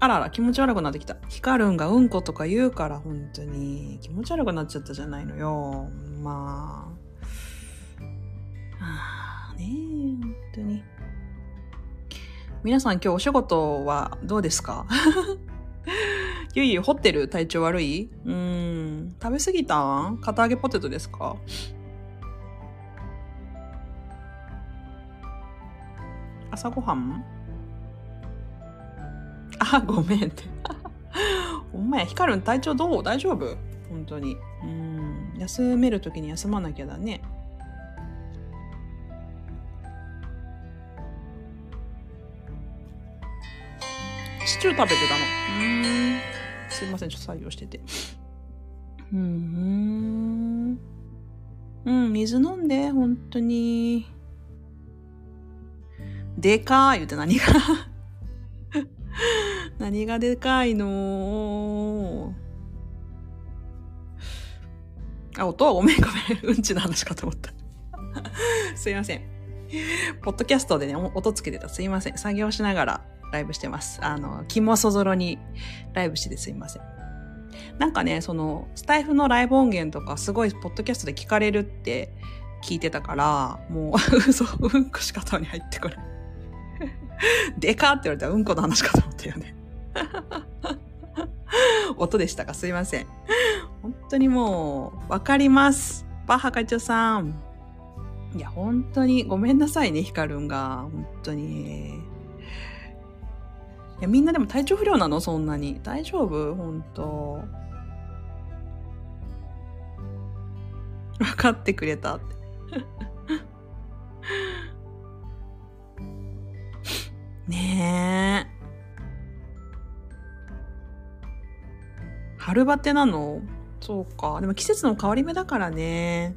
あ。らあら、気持ち悪くなってきた。ヒカルンがうんことか言うから、本当に。気持ち悪くなっちゃったじゃないのよ。まあ。はあ、ねえ、本当に。皆さん今日お仕事はどうですか？ゆいゆい掘ってる体調悪い？うん。食べ過ぎたん？片揚げポテトですか？朝ごはん？あ、ごめんって。ほんまや、ヒカルン体調どう？大丈夫？本当に。うん。休めるときに休まなきゃだね。シチュー食べてたの。うん。すいません、ちょっと作業してて。うん。うん、水飲んで、本当に。でかー言うて何が何がでかいの？あ、音？はごめんごめん。うんちの話かと思った。すいません。ポッドキャストでね、音つけてた。すいません。作業しながらライブしてます。あの、気もそぞろにライブしててすいません。なんかね、その、スタイフのライブ音源とかすごいポッドキャストで聞かれるって聞いてたから、もう、嘘、うんこしか頭に入ってこない。でかって言われたらうんこの話かと思ったよね。音でしたか？すいません。本当にもう、わかります。バッハ会長さん。いや、本当にごめんなさいね、ヒカルンが。本当に。いや、みんなでも体調不良なの？そんなに。大丈夫？本当。分かってくれたって。ねえ。春バテなの？そうか。でも季節の変わり目だからね。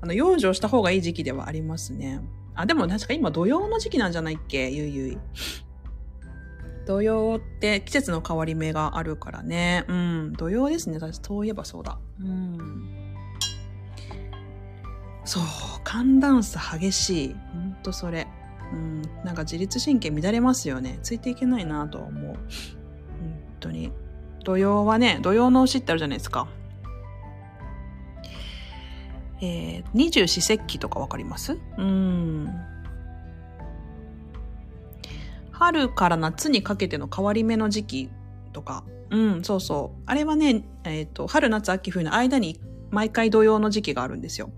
あの、養生した方がいい時期ではありますね。あ、でも確か今土曜の時期なんじゃないっけ？ゆいゆい。土曜って季節の変わり目があるからね。うん。土曜ですね。私そういえばそうだ。うん。そう。寒暖差激しい。ほんとそれ。うん。なんか自律神経乱れますよね。ついていけないなとは思う。本当に。土曜はね、土曜の牛ってあるじゃないですか。えー、二十四節気とかわかります？うん。春から夏にかけての変わり目の時期とか。うん、そうそう。あれはね、えっ、ー、と、春、夏、秋、冬の間に毎回土曜の時期があるんですよ。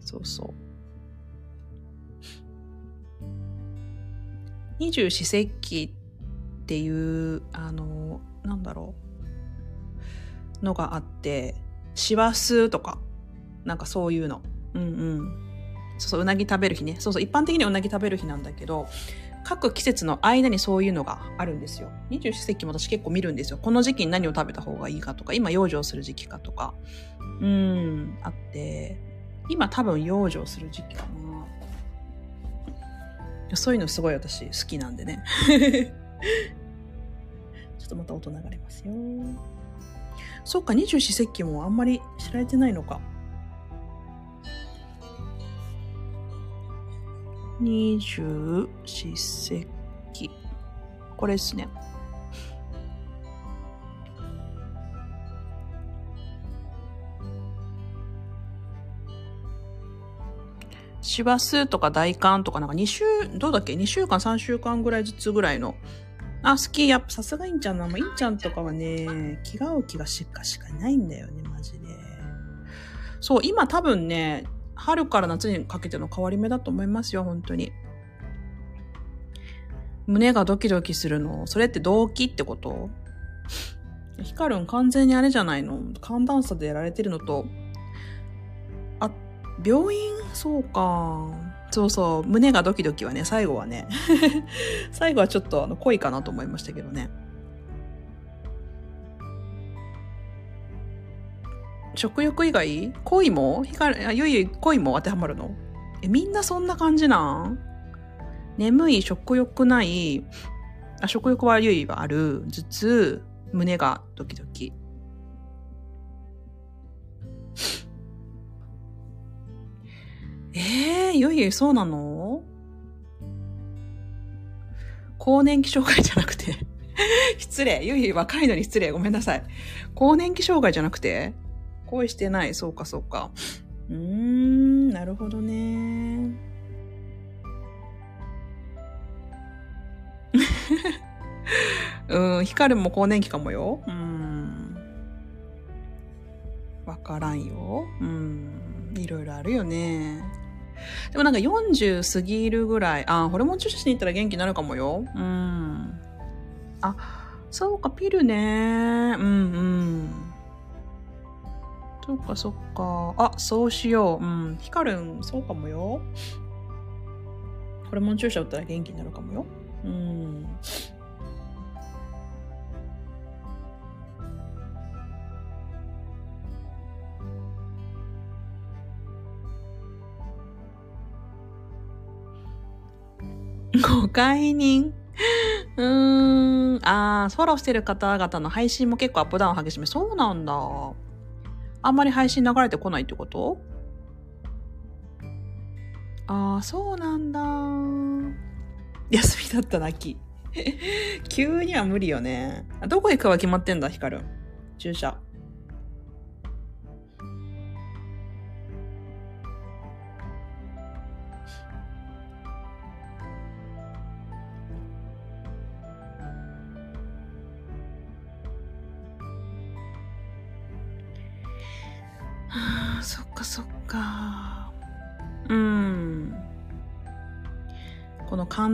そうそう。二十四節気っていう、あの、なんだろう、のがあって、師走とか、なんかそういうの。うんうん。そうそう、うなぎ食べる日ね。そうそう、一般的にうなぎ食べる日なんだけど、各季節の間にそういうのがあるんですよ。二十四節気も私結構見るんですよ。この時期に何を食べた方がいいかとか、今養生する時期かとか、うん、あって、今多分養生する時期かな。そういうのすごい私好きなんでね。とまた音流れますよ。そっか、二十四節気もあんまり知られてないのか。二十四節気。これですね。師走とか大寒とかなんか2週、どうだっけ ?2 週間、3週間ぐらいずつぐらいの。あ、好き。やっぱさすがインちゃんな。もうインちゃんとかはね、気が合う気がしかしかないんだよね、マジで。そう、今多分ね、春から夏にかけての変わり目だと思いますよ、本当に。胸がドキドキするの。それって動機ってこと？ヒカルン完全にあれじゃないの？寒暖差でやられてるのと、あ、病院？そうか。そうそう。胸がドキドキはね、最後はね。最後はちょっとあの濃いかなと思いましたけどね。食欲以外？恋も？光ゆいゆい恋も当てはまるの？え、みんなそんな感じなん？眠い、食欲ない、あ、食欲はゆいはある、頭痛、胸がドキドキ。ゆいゆいそうなの？更年期障害じゃなくて 失礼。ゆいゆい若いのに失礼。ごめんなさい。更年期障害じゃなくて？恋してない。そうか、そうか。うーん、なるほどね。うん、光も更年期かもよ。うん。わからんよ。うん。いろいろあるよね。でもなんか40過ぎるぐらい、あ、ホルモン注射しに行ったら元気になるかもよ。うん。あ、そうか、ピルね。うんうん。そっかそっか。あ、そうしよう。うん。ヒカルン、そうかもよ。ホルモン注射打ったら元気になるかもよ。うん。ご解任うーん。ああ、フォローしてる方々の配信も結構アップダウン激しめ。そうなんだ。あんまり配信流れてこないってこと？ああ、そうなんだ。休みだったな、き。急には無理よね。どこ行くかは決まってんだ、ヒカル。注射。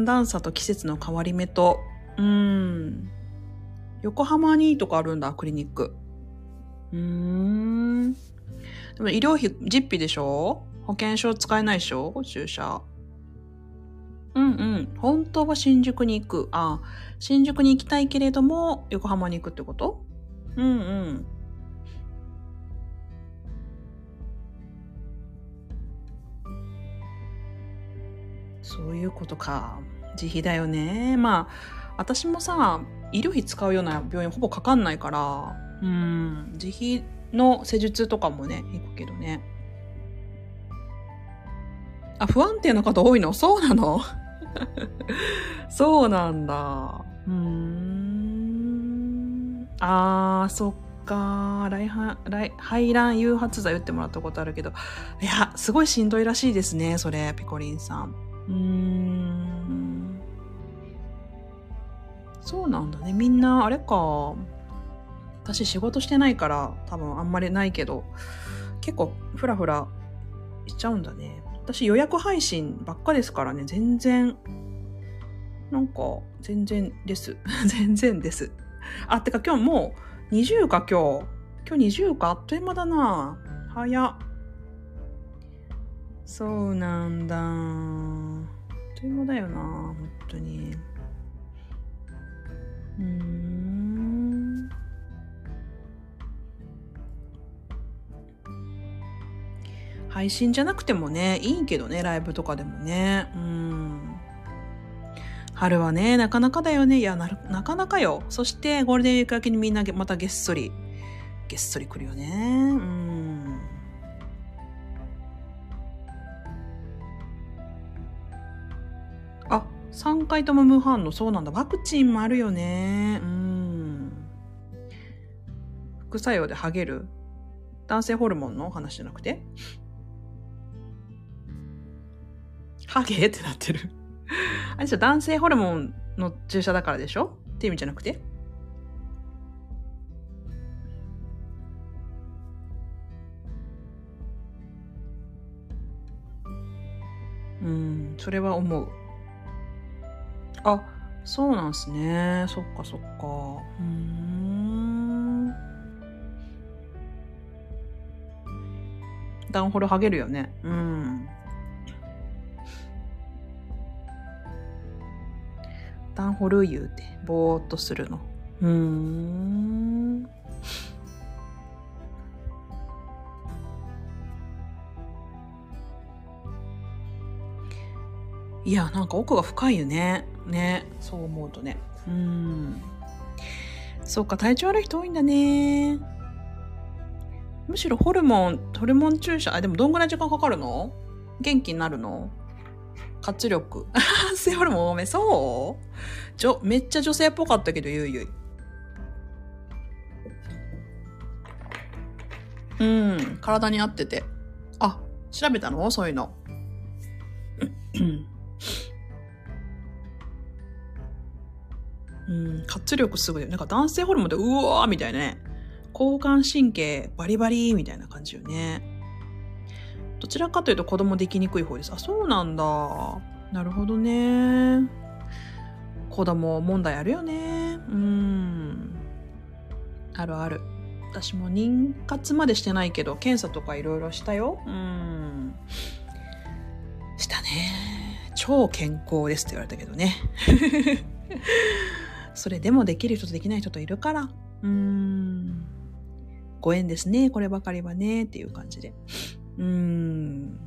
暖差と季節の変わり目と、うん。横浜にとかあるんだ、クリニック。うん。でも医療費実費でしょ？保険証使えないでしょ？注射。うんうん。本当は新宿に行く。あ、新宿に行きたいけれども、横浜に行くってこと？うんうん。そういうことか。自費だよね。まあ、私もさ、医療費使うような病院ほぼかかんないから、うん、自費の施術とかもね、行くけどね。あ、不安定な方多いの？そうなの？そうなんだ。うーん。あー、そっか。来来排卵誘発剤打ってもらったことあるけど。いや、すごいしんどいらしいですね、それ、ピコリンさん。うん。そうなんだね。みんな、あれか。私仕事してないから多分あんまりないけど、結構ふらふらしちゃうんだね。私予約配信ばっかですからね、全然、なんか、全然です。全然です。あ、てか今日もう20か今日。今日20か？あっという間だな。早っ。そうなんだあっ。という間だよな、本当に。うん。配信じゃなくてもね、いいけどね、ライブとかでもね。うん。春はね、なかなかだよね。いや、ななかなかよ。そして、ゴールデンウィーク明けにみんなまたげっそり、げっそり来るよね。うん。3回とも無反応。そうなんだ。ワクチンもあるよね。うん。副作用でハゲる？男性ホルモンの話じゃなくて？ハゲってなってるあれじゃ男性ホルモンの注射だからでしょ？って意味じゃなくて？うん、それは思う。あ、そうなんすね。そっかそっか。うん。ダンホルハゲるよね。うん。ダンホル言うて、ぼーっとするの。うーん。いや、なんか奥が深いよね。ね。そう思うとね。うん。そっか、体調悪い人多いんだね。むしろホルモン、ホルモン注射、あ、でもどんぐらい時間かかるの？元気になるの？活力。セホルモン多め。そう？ちょ、めっちゃ女性っぽかったけど、ゆいゆい。うん、体に合ってて。あ、調べたの？そういうの。うん、活力すごい。なんか男性ホルモンでうわーみたいなね。交感神経バリバリみたいな感じよね。どちらかというと子供できにくい方です。あ、そうなんだ。なるほどね。子供問題あるよね。うん。あるある。私も妊活までしてないけど、検査とかいろいろしたよ。うん。したね。超健康ですって言われたけどね。それでもできる人とできない人といるから。うーん。ご縁ですね。こればかりはね。っていう感じで。うーん。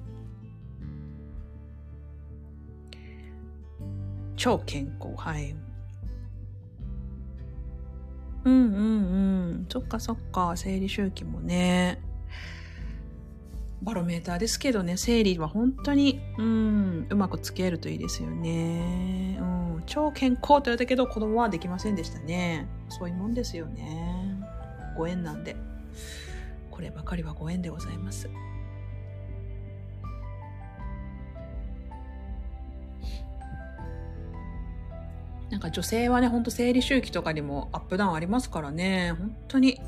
超健康。はい。うんうんうん。そっかそっか。生理周期もね。バロメーターですけどね、生理は本当に、うん、うまく付き合えるといいですよね。うん、超健康って言われたけど、子供はできませんでしたね。そういうもんですよね。ご縁なんで。こればかりはご縁でございます。なんか女性はね、ほんと生理周期とかにもアップダウンありますからね、本当に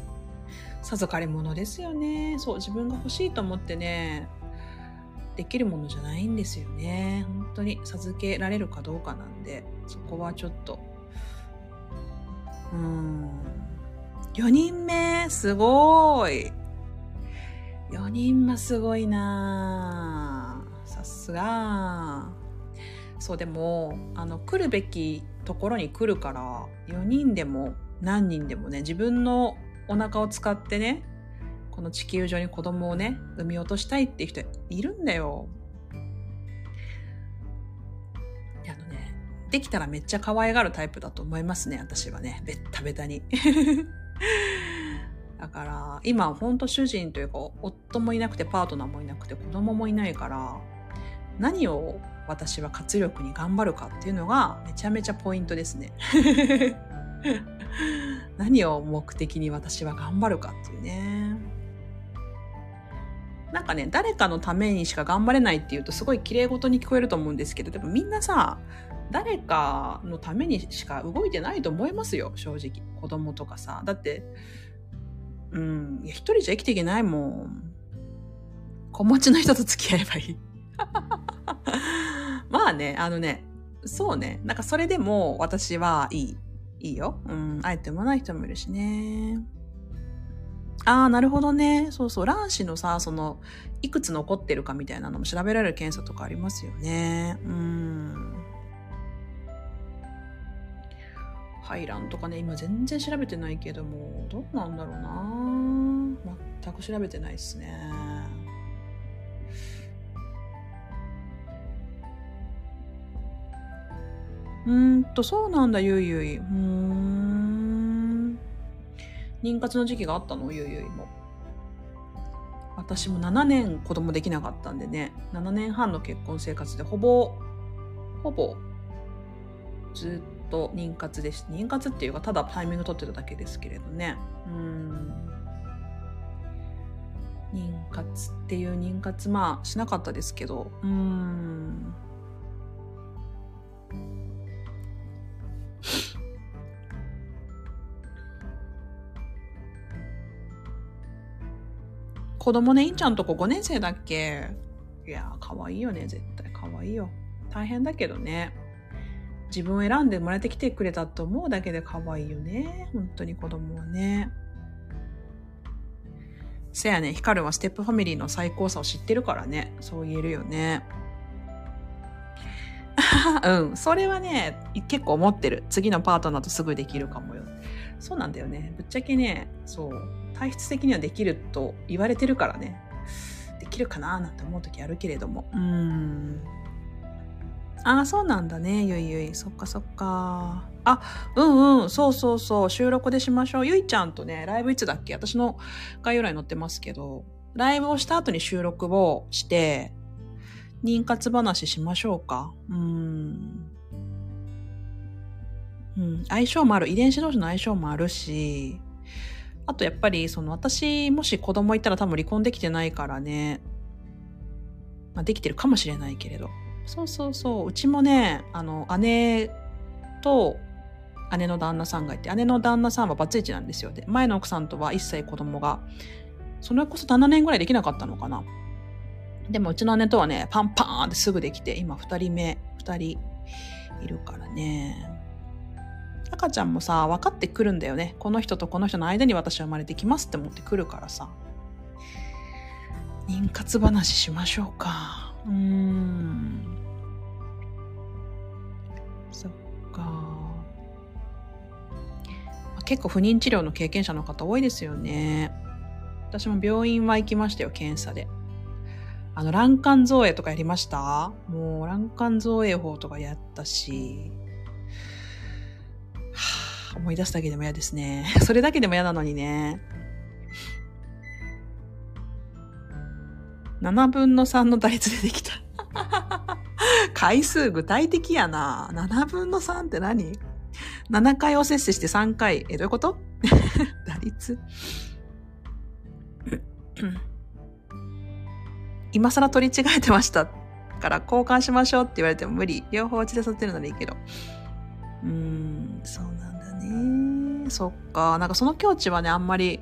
授かり物ですよね。そう、自分が欲しいと思ってね、できるものじゃないんですよね。本当に授けられるかどうかなんで、そこはちょっと、うん。4人目、すごい。4人目すごいなさすが。そう、でも、あの、来るべきところに来るから、4人でも何人でもね、自分のお腹を使ってね、この地球上に子供をね、産み落としたいっていう人いるんだよ。あのね、できたらめっちゃ可愛がるタイプだと思いますね、私はね。べったべたに。だから、今ほんと主人というか、夫もいなくて、パートナーもいなくて、子供もいないから、何を私は活力に頑張るかっていうのがめちゃめちゃポイントですね。何を目的に私は頑張るかっていうね。なんかね、誰かのためにしか頑張れないっていうとすごい綺麗事に聞こえると思うんですけど、でもみんなさ、誰かのためにしか動いてないと思いますよ、正直。子供とかさ。だって、うん、いや、一人じゃ生きていけないもん。子持ちの人と付き合えばいい。まあね、あのね、そうね。なんかそれでも私はいい。いいよ。うん。あえてもない人もいるしね。ああ、なるほどね。そうそう。卵子のさ、その、いくつ残ってるかみたいなのも調べられる検査とかありますよね。うん。排卵とかね、今全然調べてないけども、どうなんだろうな全く調べてないっすね。うんと、そうなんだ、ゆいゆい。うん。妊活の時期があったの？ゆいゆいも。私も7年子供できなかったんでね、7年半の結婚生活でほぼ、ほぼ、ずっと妊活でし、妊活っていうか、ただタイミング取ってただけですけれどね。うん。妊活っていう妊活、まあ、しなかったですけど、うん。子供ね、いんちゃんとこ5年生だっけ？いやー、かわいいよね、絶対。かわいいよ。大変だけどね。自分を選んでもらってきてくれたと思うだけで可愛いよね。本当に子供はね。せやね、ヒカルはステップファミリーの最高さを知ってるからね。そう言えるよね。うん。それはね、結構思ってる。次のパートナーとすぐできるかもよ。そうなんだよね。ぶっちゃけね、そう。体質的にはできると言われてるからね。できるかななんて思う時あるけれども。うん。ああ、そうなんだね。ゆいゆい。そっかそっか。あ、うんうん。そうそうそう。収録でしましょう。ゆいちゃんとね、ライブいつだっけ？私の概要欄に載ってますけど、ライブをした後に収録をして、妊活話しましょうか。うん。うん、相性もある。遺伝子同士の相性もあるし、あとやっぱり、その私、もし子供いたら多分離婚できてないからね。まあ、できてるかもしれないけれど。そうそうそう。うちもね、あの、姉と姉の旦那さんがいて、姉の旦那さんはバツイチなんですよ。で、前の奥さんとは一切子供が、それこそ7年ぐらいできなかったのかな。でもうちの姉とはね、パンパーンってすぐできて、今2人目、2人いるからね。赤ちゃんもさ、分かってくるんだよね。この人とこの人の間に私は生まれてきますって思ってくるからさ。妊活話しましょうか。うーん。そっか。結構不妊治療の経験者の方多いですよね。私も病院は行きましたよ、検査で。あの、卵管造影とかやりました？もう、卵管造影法とかやったし、はぁ、思い出すだけでも嫌ですね。それだけでも嫌なのにね。7分の3の打率でできた。回数具体的やな。7分の3って何 ?7 回を摂取して3回。え、どういうこと？打率 今更取り違えてましたから交換しましょうって言われても無理。両方落ちでさせるならいいけど。うん、そっか。なんかその境地はね、あんまり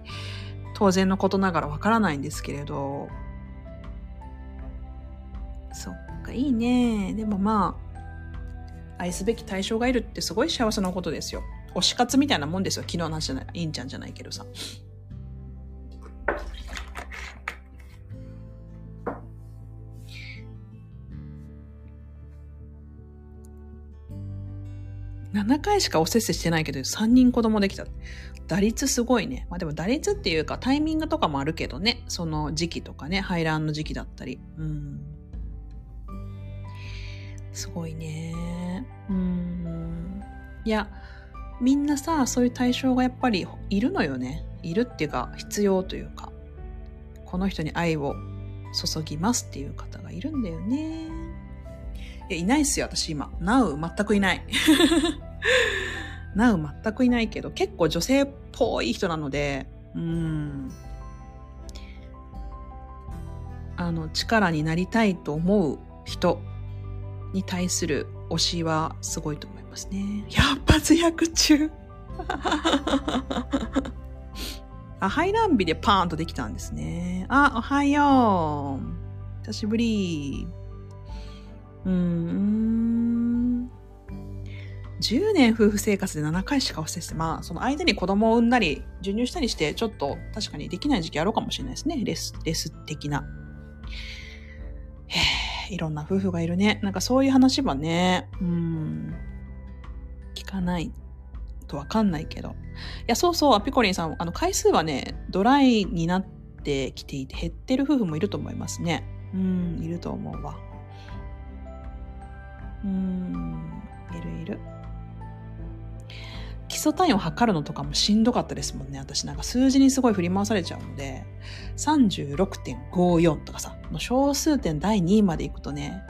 当然のことながらわからないんですけれど。そっか、いいね。でもまあ、愛すべき対象がいるってすごい幸せなことですよ。推し活みたいなもんですよ。昨日の話じゃない。いいんちゃんじゃないけどさ。7回しかおせっせしてないけど、3人子供できた。打率すごいね。まあでも打率っていうかタイミングとかもあるけどね。その時期とかね、排卵の時期だったり。うん。すごいね。うん。いや、みんなさ、そういう対象がやっぱりいるのよね。いるっていうか、必要というか、この人に愛を注ぎますっていう方がいるんだよね。いや、いないっすよ、私今。ナウ全くいない。ナウ全くいないけど、結構女性っぽい人なので、うん。あの、力になりたいと思う人に対する推しはすごいと思いますね。百発百中 あ、排卵日でパーンとできたんですね。あ、おはよう。久しぶり。うん。10年夫婦生活で7回しかおせして、まあ、その間に子供を産んだり、授乳したりして、ちょっと確かにできない時期あるかもしれないですね。レス、レス的な。へ、いろんな夫婦がいるね。なんかそういう話はね、うん、聞かないとわかんないけど。いや、そうそう、ピコリンさん、あの、回数はね、ドライになってきていて、減ってる夫婦もいると思いますね。うん、いると思うわ。うん、いるいる。基礎体温測るのとかもしんどかったですもんね。私なんか数字にすごい振り回されちゃうので、36.54とかさ、もう小数点第2位まで行くとね、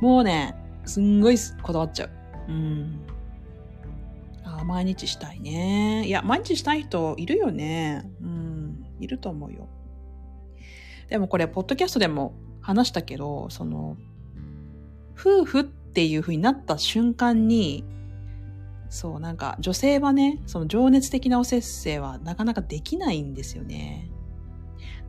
もうね、すんごいこだわっちゃう。うん。あ毎日したいね。いや、毎日したい人いるよね。うん、いると思うよ。でもこれ、ポッドキャストでも話したけど、その、夫婦ってていう風になった瞬間に、そう、なんか女性はね、その情熱的なお節制はなかなかできないんですよね。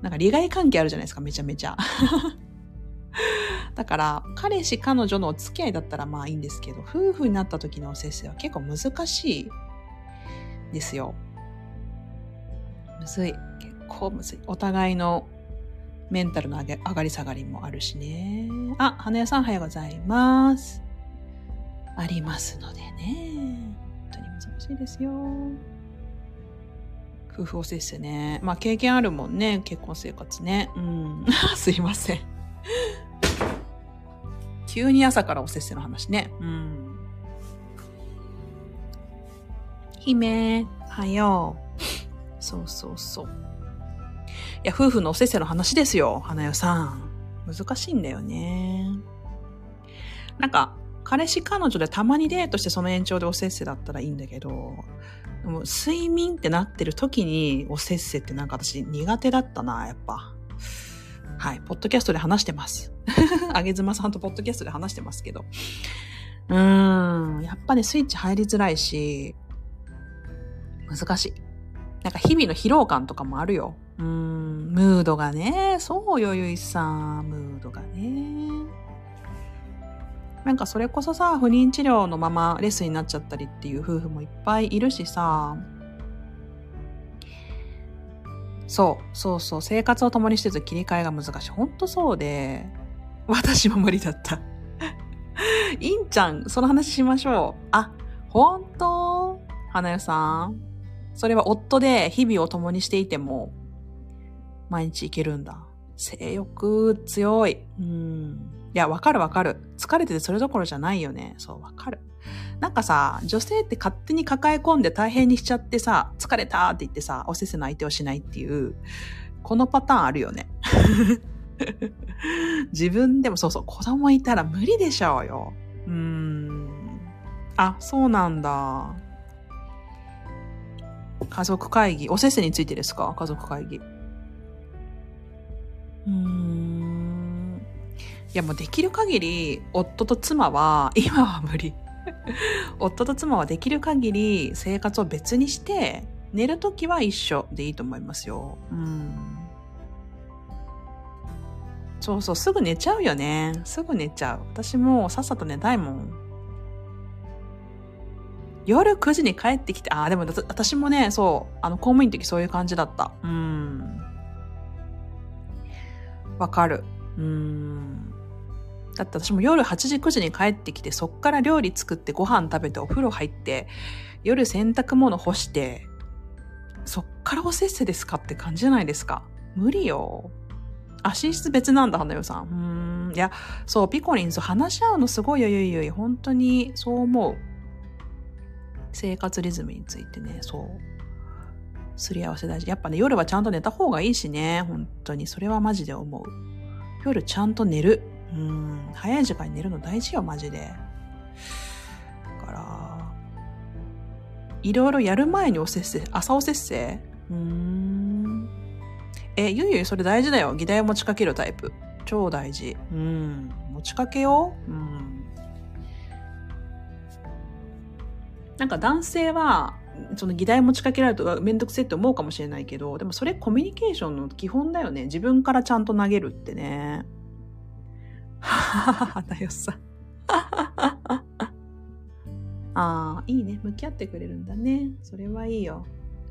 なんか利害関係あるじゃないですか、めちゃめちゃ。だから、彼氏、彼女のお付き合いだったらまあいいんですけど、夫婦になった時のお節制は結構難しいですよ。むずい。結構むずい。お互いのメンタルの上げ上がり下がりもあるしね。あ、花屋さんおはようございます。ありますのでね。本当に難しいですよ。夫婦おせっせね。まあ経験あるもんね。結婚生活ね。うん。すいません。急に朝からおせっせの話ね。うん。姫、おはよう。そうそうそう。いや、夫婦のおせっせの話ですよ。花代さん。難しいんだよね。なんか、彼氏彼女でたまにデートしてその延長でおせっせだったらいいんだけど、も睡眠ってなってる時におせっせってなんか私苦手だったな、やっぱ。はい、ポッドキャストで話してます。あげずまさんとポッドキャストで話してますけど。うーん、やっぱね、スイッチ入りづらいし、難しい。なんか日々の疲労感とかもあるよ。うーん、ムードがね、そうよ、ゆいさん、ムードがね。なんかそれこそさ、不妊治療のままレスになっちゃったりっていう夫婦もいっぱいいるしさ、そう、そうそう、生活を共にしてず切り替えが難しい。ほんとそうで、私も無理だった。いんちゃん、その話しましょう。あ、ほんと？花代さん。それは夫で日々を共にしていても、毎日いけるんだ。性欲強い。うん。いや、わかるわかる。疲れててそれどころじゃないよね。そう、わかる。なんかさ、女性って勝手に抱え込んで大変にしちゃってさ、疲れたって言ってさ、おせせの相手をしないっていう、このパターンあるよね。自分でもそうそう、子供いたら無理でしょうよ。うん。あ、そうなんだ。家族会議。おせっせについてですか？家族会議。うん。いやもうできる限り、夫と妻は、今は無理。夫と妻はできる限り生活を別にして、寝るときは一緒でいいと思いますよ。うん。そうそう、すぐ寝ちゃうよね。すぐ寝ちゃう。私もさっさと寝たいもん。夜9時に帰ってきて、ああ、でも私もね、そう、あの、公務員の時そういう感じだった。うん。わかる。うん。だって私も夜8時9時に帰ってきて、そっから料理作ってご飯食べてお風呂入って、夜洗濯物干して、そっからおせっせですかって感じじゃないですか。無理よ。あ、寝室別なんだ、花代さん。うん。いや、そう、ピコリン、そう、話し合うのすごいよ、ゆいゆい。本当に、そう思う。生活リズムについてね、そう。すり合わせ大事。やっぱね、夜はちゃんと寝た方がいいしね。本当に。それはマジで思う。夜ちゃんと寝る。うん。早い時間に寝るの大事よ、マジで。だから、いろいろやる前におせっせ、朝おせっせうーん。え、ゆいゆいそれ大事だよ。議題を持ちかけるタイプ。超大事。うん。持ちかけよう。うん。なんか男性は、その議題持ちかけられるとめんどくせえって思うかもしれないけど、でもそれコミュニケーションの基本だよね。自分からちゃんと投げるってね。はははは、だよさ。ああ、いいね。向き合ってくれるんだね。それはいいよ。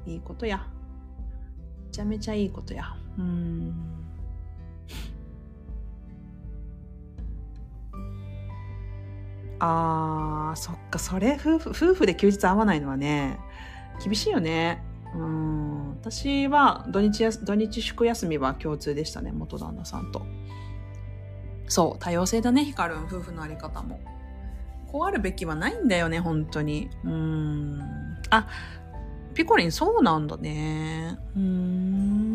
いいことや。めちゃめちゃいいことや。うん。あー、そっか、それ、夫婦、夫婦で休日会わないのはね、厳しいよね。うん。私は土日や、土日祝休みは共通でしたね、元旦那さんと。そう、多様性だね、ヒカルン、夫婦のあり方も。こうあるべきはないんだよね、本当に。うん。あ、ピコリンそうなんだね。うん。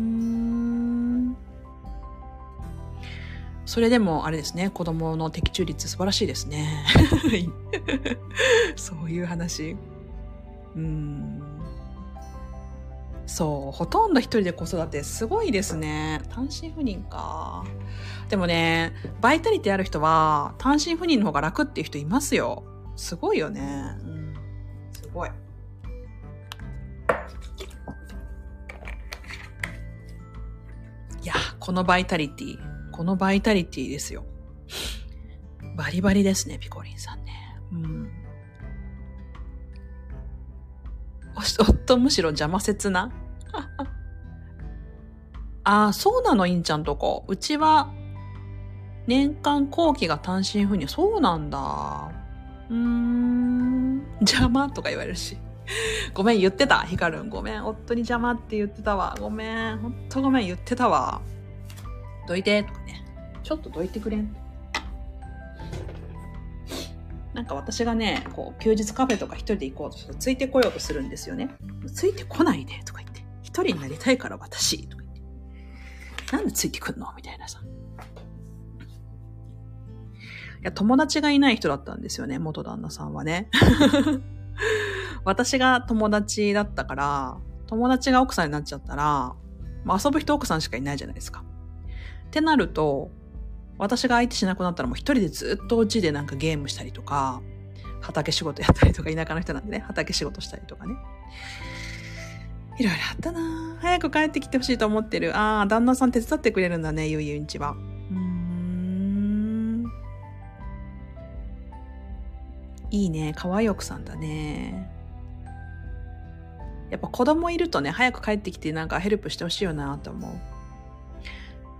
それでも、あれですね、子供の的中率素晴らしいですね。そういう話。うん。そう、ほとんど一人で子育てすごいですね。単身赴任か。でもね、バイタリティある人は単身赴任の方が楽っていう人いますよ。すごいよね。うん。すごい。いや、このバイタリティ。このバイタリティですよ。バリバリですね、ピコリンさんね。うん。夫むしろ邪魔切な ああ、そうなの、インちゃんとこ。うちは、年間後期が単身赴任。そうなんだ。うーん、邪魔とか言われるし。ごめん、言ってた。ヒカルン。ごめん、夫に邪魔って言ってたわ。ごめん、ほんとごめん、言ってたわ。どいて、とかね。ちょっとどいてくれん。なんか私がね、こう、休日カフェとか一人で行こうとすると、ついてこようとするんですよね。ついてこないで、とか言って。一人になりたいから私、とか言って。なんでついてくんの？みたいなさ。いや、友達がいない人だったんですよね、元旦那さんはね。私が友達だったから、友達が奥さんになっちゃったら、まあ、遊ぶ人奥さんしかいないじゃないですか。ってなると、私が相手しなくなったらもう一人でずっとお家でなんかゲームしたりとか、畑仕事やったりとか、田舎の人なんでね、畑仕事したりとかね。いろいろあったな早く帰ってきてほしいと思ってる。ああ、旦那さん手伝ってくれるんだね、ゆうゆんちは。うん。いいね。可愛い奥さんだね。やっぱ子供いるとね、早く帰ってきてなんかヘルプしてほしいよなと思う。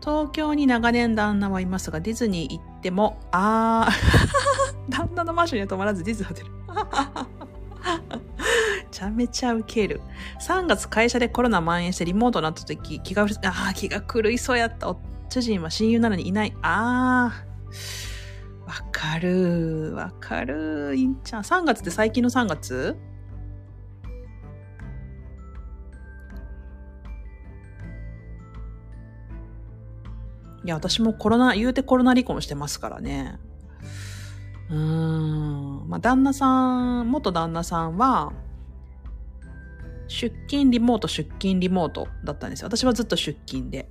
東京に長年旦那はいますが、ディズニー行っても、あー、旦那のマンションには泊まらずディズニーホテル。ちゃめちゃウケる。3月会社でコロナ蔓延してリモートになった時、気が、ああ、気が狂いそうやった。主人は親友なのにいない。ああ、わかる。わかる。いんちゃん。3月って最近の3月？いや、私もコロナ、言うてコロナ離婚してますからね。うーん。まあ、旦那さん、元旦那さんは、出勤リモート、出勤リモートだったんですよ。私はずっと出勤で。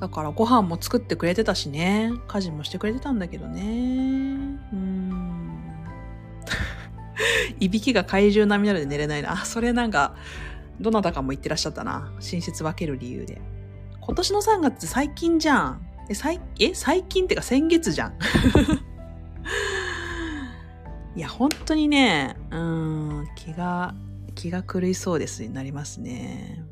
だからご飯も作ってくれてたしね。家事もしてくれてたんだけどね。うん。いびきが怪獣並みなので寝れないな。あ、それなんか、どなたかも言ってらっしゃったな。寝室分ける理由で。今年の3月最近じゃん。え、最、え、最近ってか先月じゃん。いや、本当にね、うん、気が、気が狂いそうですになりますね。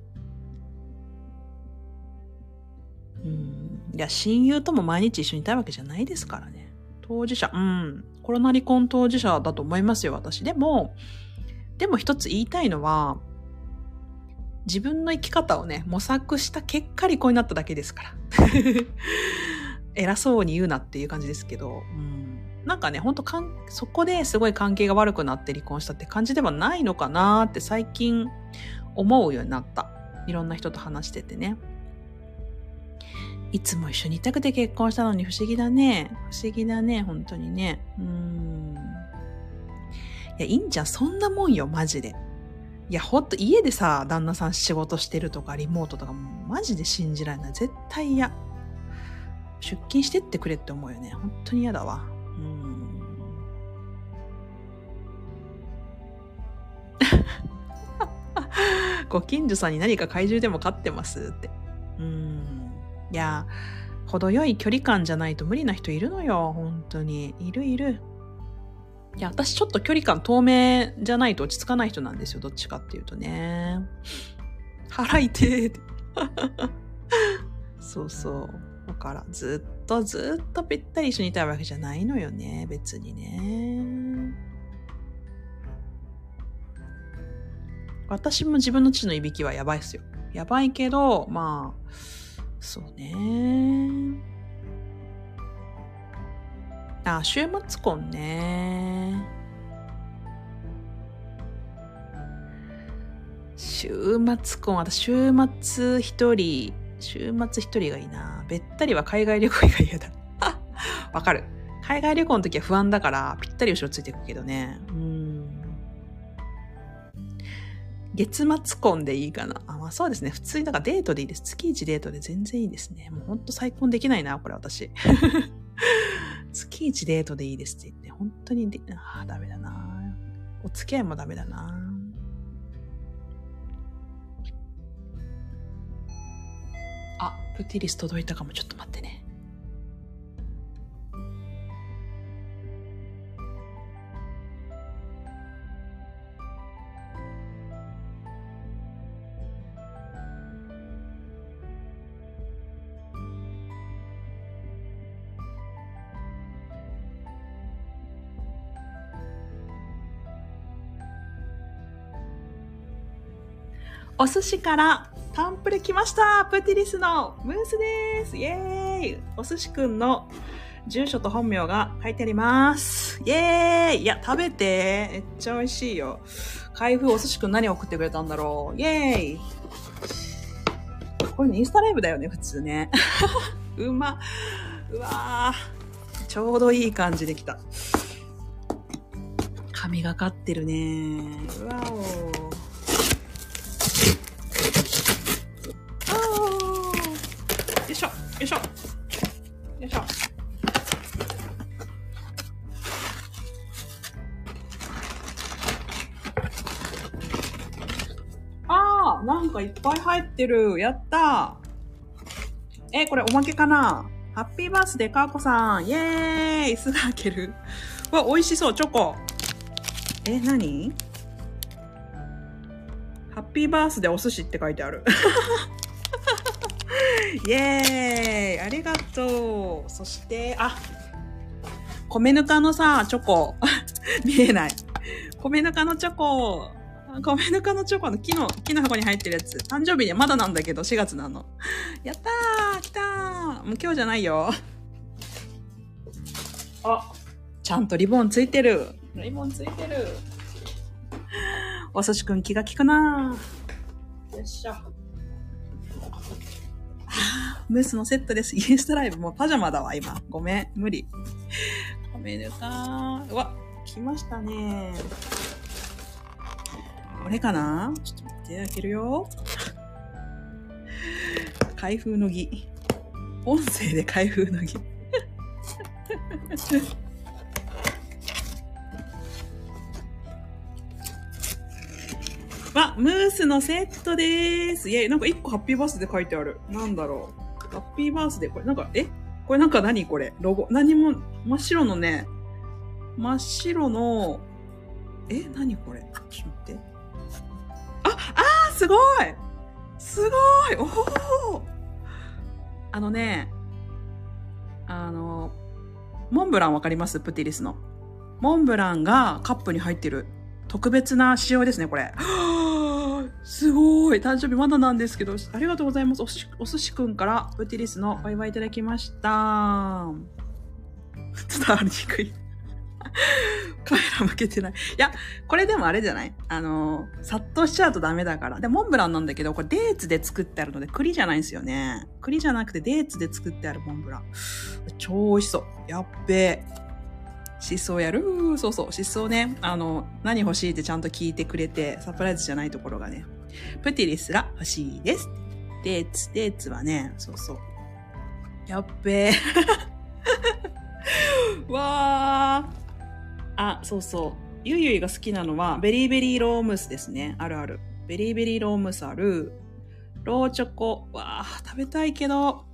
うん。いや、親友とも毎日一緒にいたいわけじゃないですからね。当事者、うん。コロナ離婚当事者だと思いますよ、私。でも、でも一つ言いたいのは、自分の生き方をね、模索した結果離婚になっただけですから。偉そうに言うなっていう感じですけど、うん、なんかね、ほんとかん、そこですごい関係が悪くなって離婚したって感じではないのかなって最近思うようになった。いろんな人と話しててね。いつも一緒にいたくて結婚したのに不思議だね。不思議だね、本当にね。うん。いや、いいんじゃん。そんなもんよ、マジで。いや、ほんと家でさ、旦那さん仕事してるとか、リモートとか、マジで信じられない。絶対嫌。出勤してってくれって思うよね。本当に嫌だわ。ご近所さんに何か怪獣でも飼ってますって。うん。いや、程よい距離感じゃないと無理な人いるのよ。本当に。いるいる。いや、私ちょっと距離感透明じゃないと落ち着かない人なんですよ。どっちかっていうとね。腹痛い。そうそう。だから、ずっとずっとぴったり一緒にいたいわけじゃないのよね。別にね。私も自分の父のいびきはやばいっすよ。やばいけど、まあ、そうね。あ、週末婚ね。週末婚、私週末一人、週末一人がいいな。べったりは海外旅行が嫌だ。わかる。海外旅行の時は不安だから、ぴったり後ろついていくけどね。うん。月末婚でいいかな。あ、まあそうですね。普通に、だかデートでいいです。月1デートで全然いいですね。もうほんと再婚できないな、これ私。月一デートでいいですって言って、本当にああ、ダメだな。お付き合いもダメだな。あ、プティリス届いたかも。ちょっと待ってね。お寿司からタンプレ来ましたプティリスのムースですイエーイお寿司くんの住所と本名が書いてあります。イエーイいや、食べてめっちゃ美味しいよ。開封お寿司くん何送ってくれたんだろうイエーイこれインスタライブだよね、普通ね。うま。うわーちょうどいい感じできた。神がかってるね。うわお。いしょ、よいしょ。よいしょ。あー、なんかいっぱい入ってる。やったー。え、これおまけかな？ハッピーバースデーかーこさん。イェーイすぐ開ける。わ、美味しそう、チョコ。え、何？ハッピーバースデーお寿司って書いてある。イェーイありがとう。そして、あ、米ぬかのさ、チョコ。見えない。米ぬかのチョコ。米ぬかのチョコの木の、木の箱に入ってるやつ。誕生日でまだなんだけど、4月なの。やったー来たーもう今日じゃないよ。あ、ちゃんとリボンついてる。リボンついてる。お寿司くん気が利くなよっしょ。ムースのセットです。インスタライブ。もうパジャマだわ、今。ごめん。無理。ごめんねかうわ、来ましたね。これかな？ちょっと待って、開けるよ。開封の儀。音声で開封の儀。わ、ムースのセットでーす。いや、なんか一個ハッピーバースデー書いてある。なんだろう。ハッピーバースデー、これなんか、え？これなんか何これ？ロゴ？何も、真っ白のね、真っ白の、え？何これ？ちょっと待って。あ、あーすごいすごいおおあのね、あの、モンブランわかります？プティリスの。モンブランがカップに入ってる。特別な仕様ですね、これ。すごい誕生日まだなんですけど、ありがとうございます。おしお寿司くんからプティリスのお祝いいただきました。伝わりにくい。カメラ向けてない。いや、これでもあれじゃない？あの、殺到しちゃうとダメだから。で、モンブランなんだけど、これデーツで作ってあるので、栗じゃないんですよね。栗じゃなくてデーツで作ってあるモンブラン。超美味しそう。やっべえ。疾走やる？そうそう。疾走ね。あの、何欲しいってちゃんと聞いてくれて、サプライズじゃないところがね。プティリスが欲しいです。デーツ、デーツはね、そうそう。やっべえ。わー。あ、そうそう。ゆいゆいが好きなのは、ベリーベリーロームスですね。あるある。ベリーベリーロームスある。ローチョコ。わあ、食べたいけど。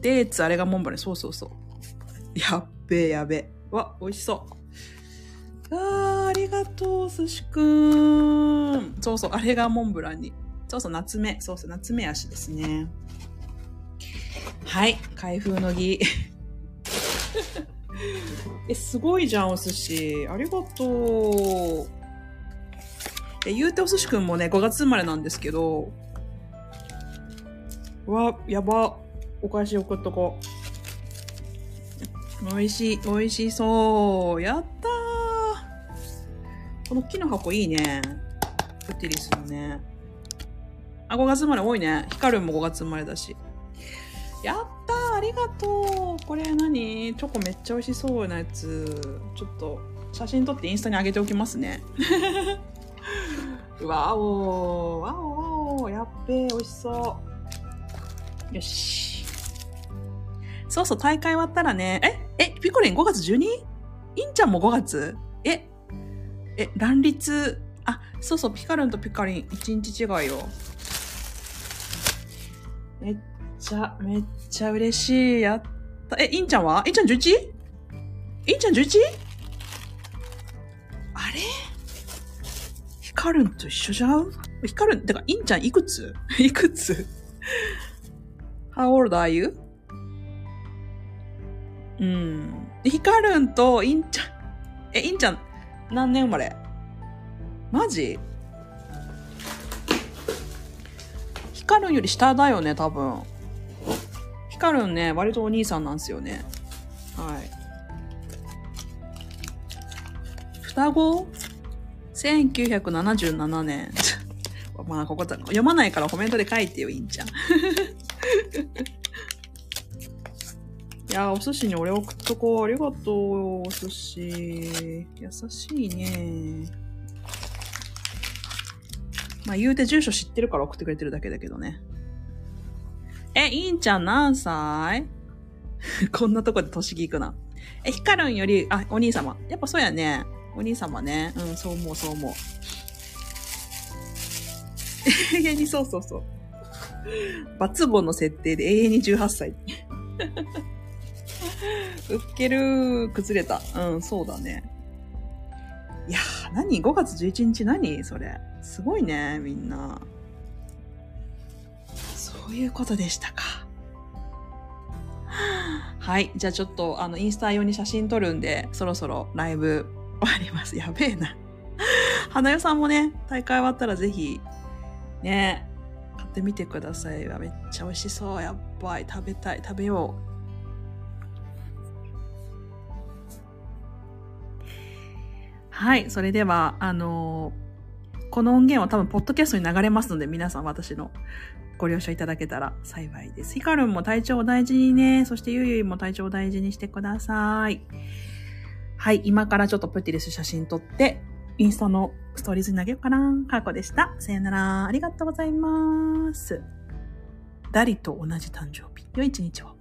デーツ、あれがモンブラン。そうそうそう。やっべえ、やべえ。わ、美味しそう。あー、ありがとう、寿司くん。そうそう、あれがモンブランに。そうそう、夏目。そうそう、夏目足ですね。はい、開封の儀。え、すごいじゃん、お寿司。ありがとう。え、言うてお寿司くんもね、5月生まれなんですけど、うわ、やば。お返し送っとこう。美味しい、美味しそう。やったー。この木の箱いいね。プティリスのね。あ、5月生まれ多いね。ヒカルンも5月生まれだし。やったーありがとうこれ何？チョコめっちゃ美味しそうなやつ。ちょっと写真撮ってインスタに上げておきますね。わおわおわおやっべえ、美味しそう。よし。そうそう、大会終わったらね。ええ、ピコリン5月 12? インちゃんも5月？ええ、乱立？あ、そうそう、ピカルンとピカリン1日違いよ。めっちゃ、めっちゃ嬉しい。やった。え、インちゃんは？インちゃん 11? インちゃん 11? あれ？ヒカルンと一緒じゃんヒカルン、てか、インちゃんいくつ？いくつ ?How old are you? うん。ヒカルンとインちゃん、え、インちゃん、何年生まれ？マジ？ヒカルンより下だよね、多分。ヒカルンね、割とお兄さんなんですよね。はい。双子 ?1977 年。まあ、ここ読まないからコメントで書いてよ、いいんちゃん。いやー、お寿司に俺送っとこう。ありがとう、お寿司。優しいね。まあ言うて住所知ってるから送ってくれてるだけだけどね。え、いんちゃん何歳？こんなとこで年ぎ行くな。え、ヒカルンより、あ、お兄様。やっぱそうやね。お兄様ね。うん、そう思う、そう思う。永遠にそうそうそう。バツボの設定で永遠に18歳。うっける崩れた。うん、そうだね。いやー、何 ?5 月11日？何？それ。すごいね、みんな。そういうことでしたか。はい。じゃあちょっと、あの、インスタ用に写真撮るんで、そろそろライブ 終わります。やべえな。花代さんもね、大会終わったらぜひ、ね、買ってみてください。めっちゃ美味しそう。やっばい。食べたい。食べよう。はい。それでは、あのーこの音源は多分、ポッドキャストに流れますので、皆さん私のご了承いただけたら幸いです。ヒカルンも体調を大事にね、そしてゆいゆいも体調を大事にしてください。はい。今からちょっとプティリス写真撮って、インスタのストーリーズに投げようかな。かーこでした。さよなら。ありがとうございます。ダリと同じ誕生日。良い一日を。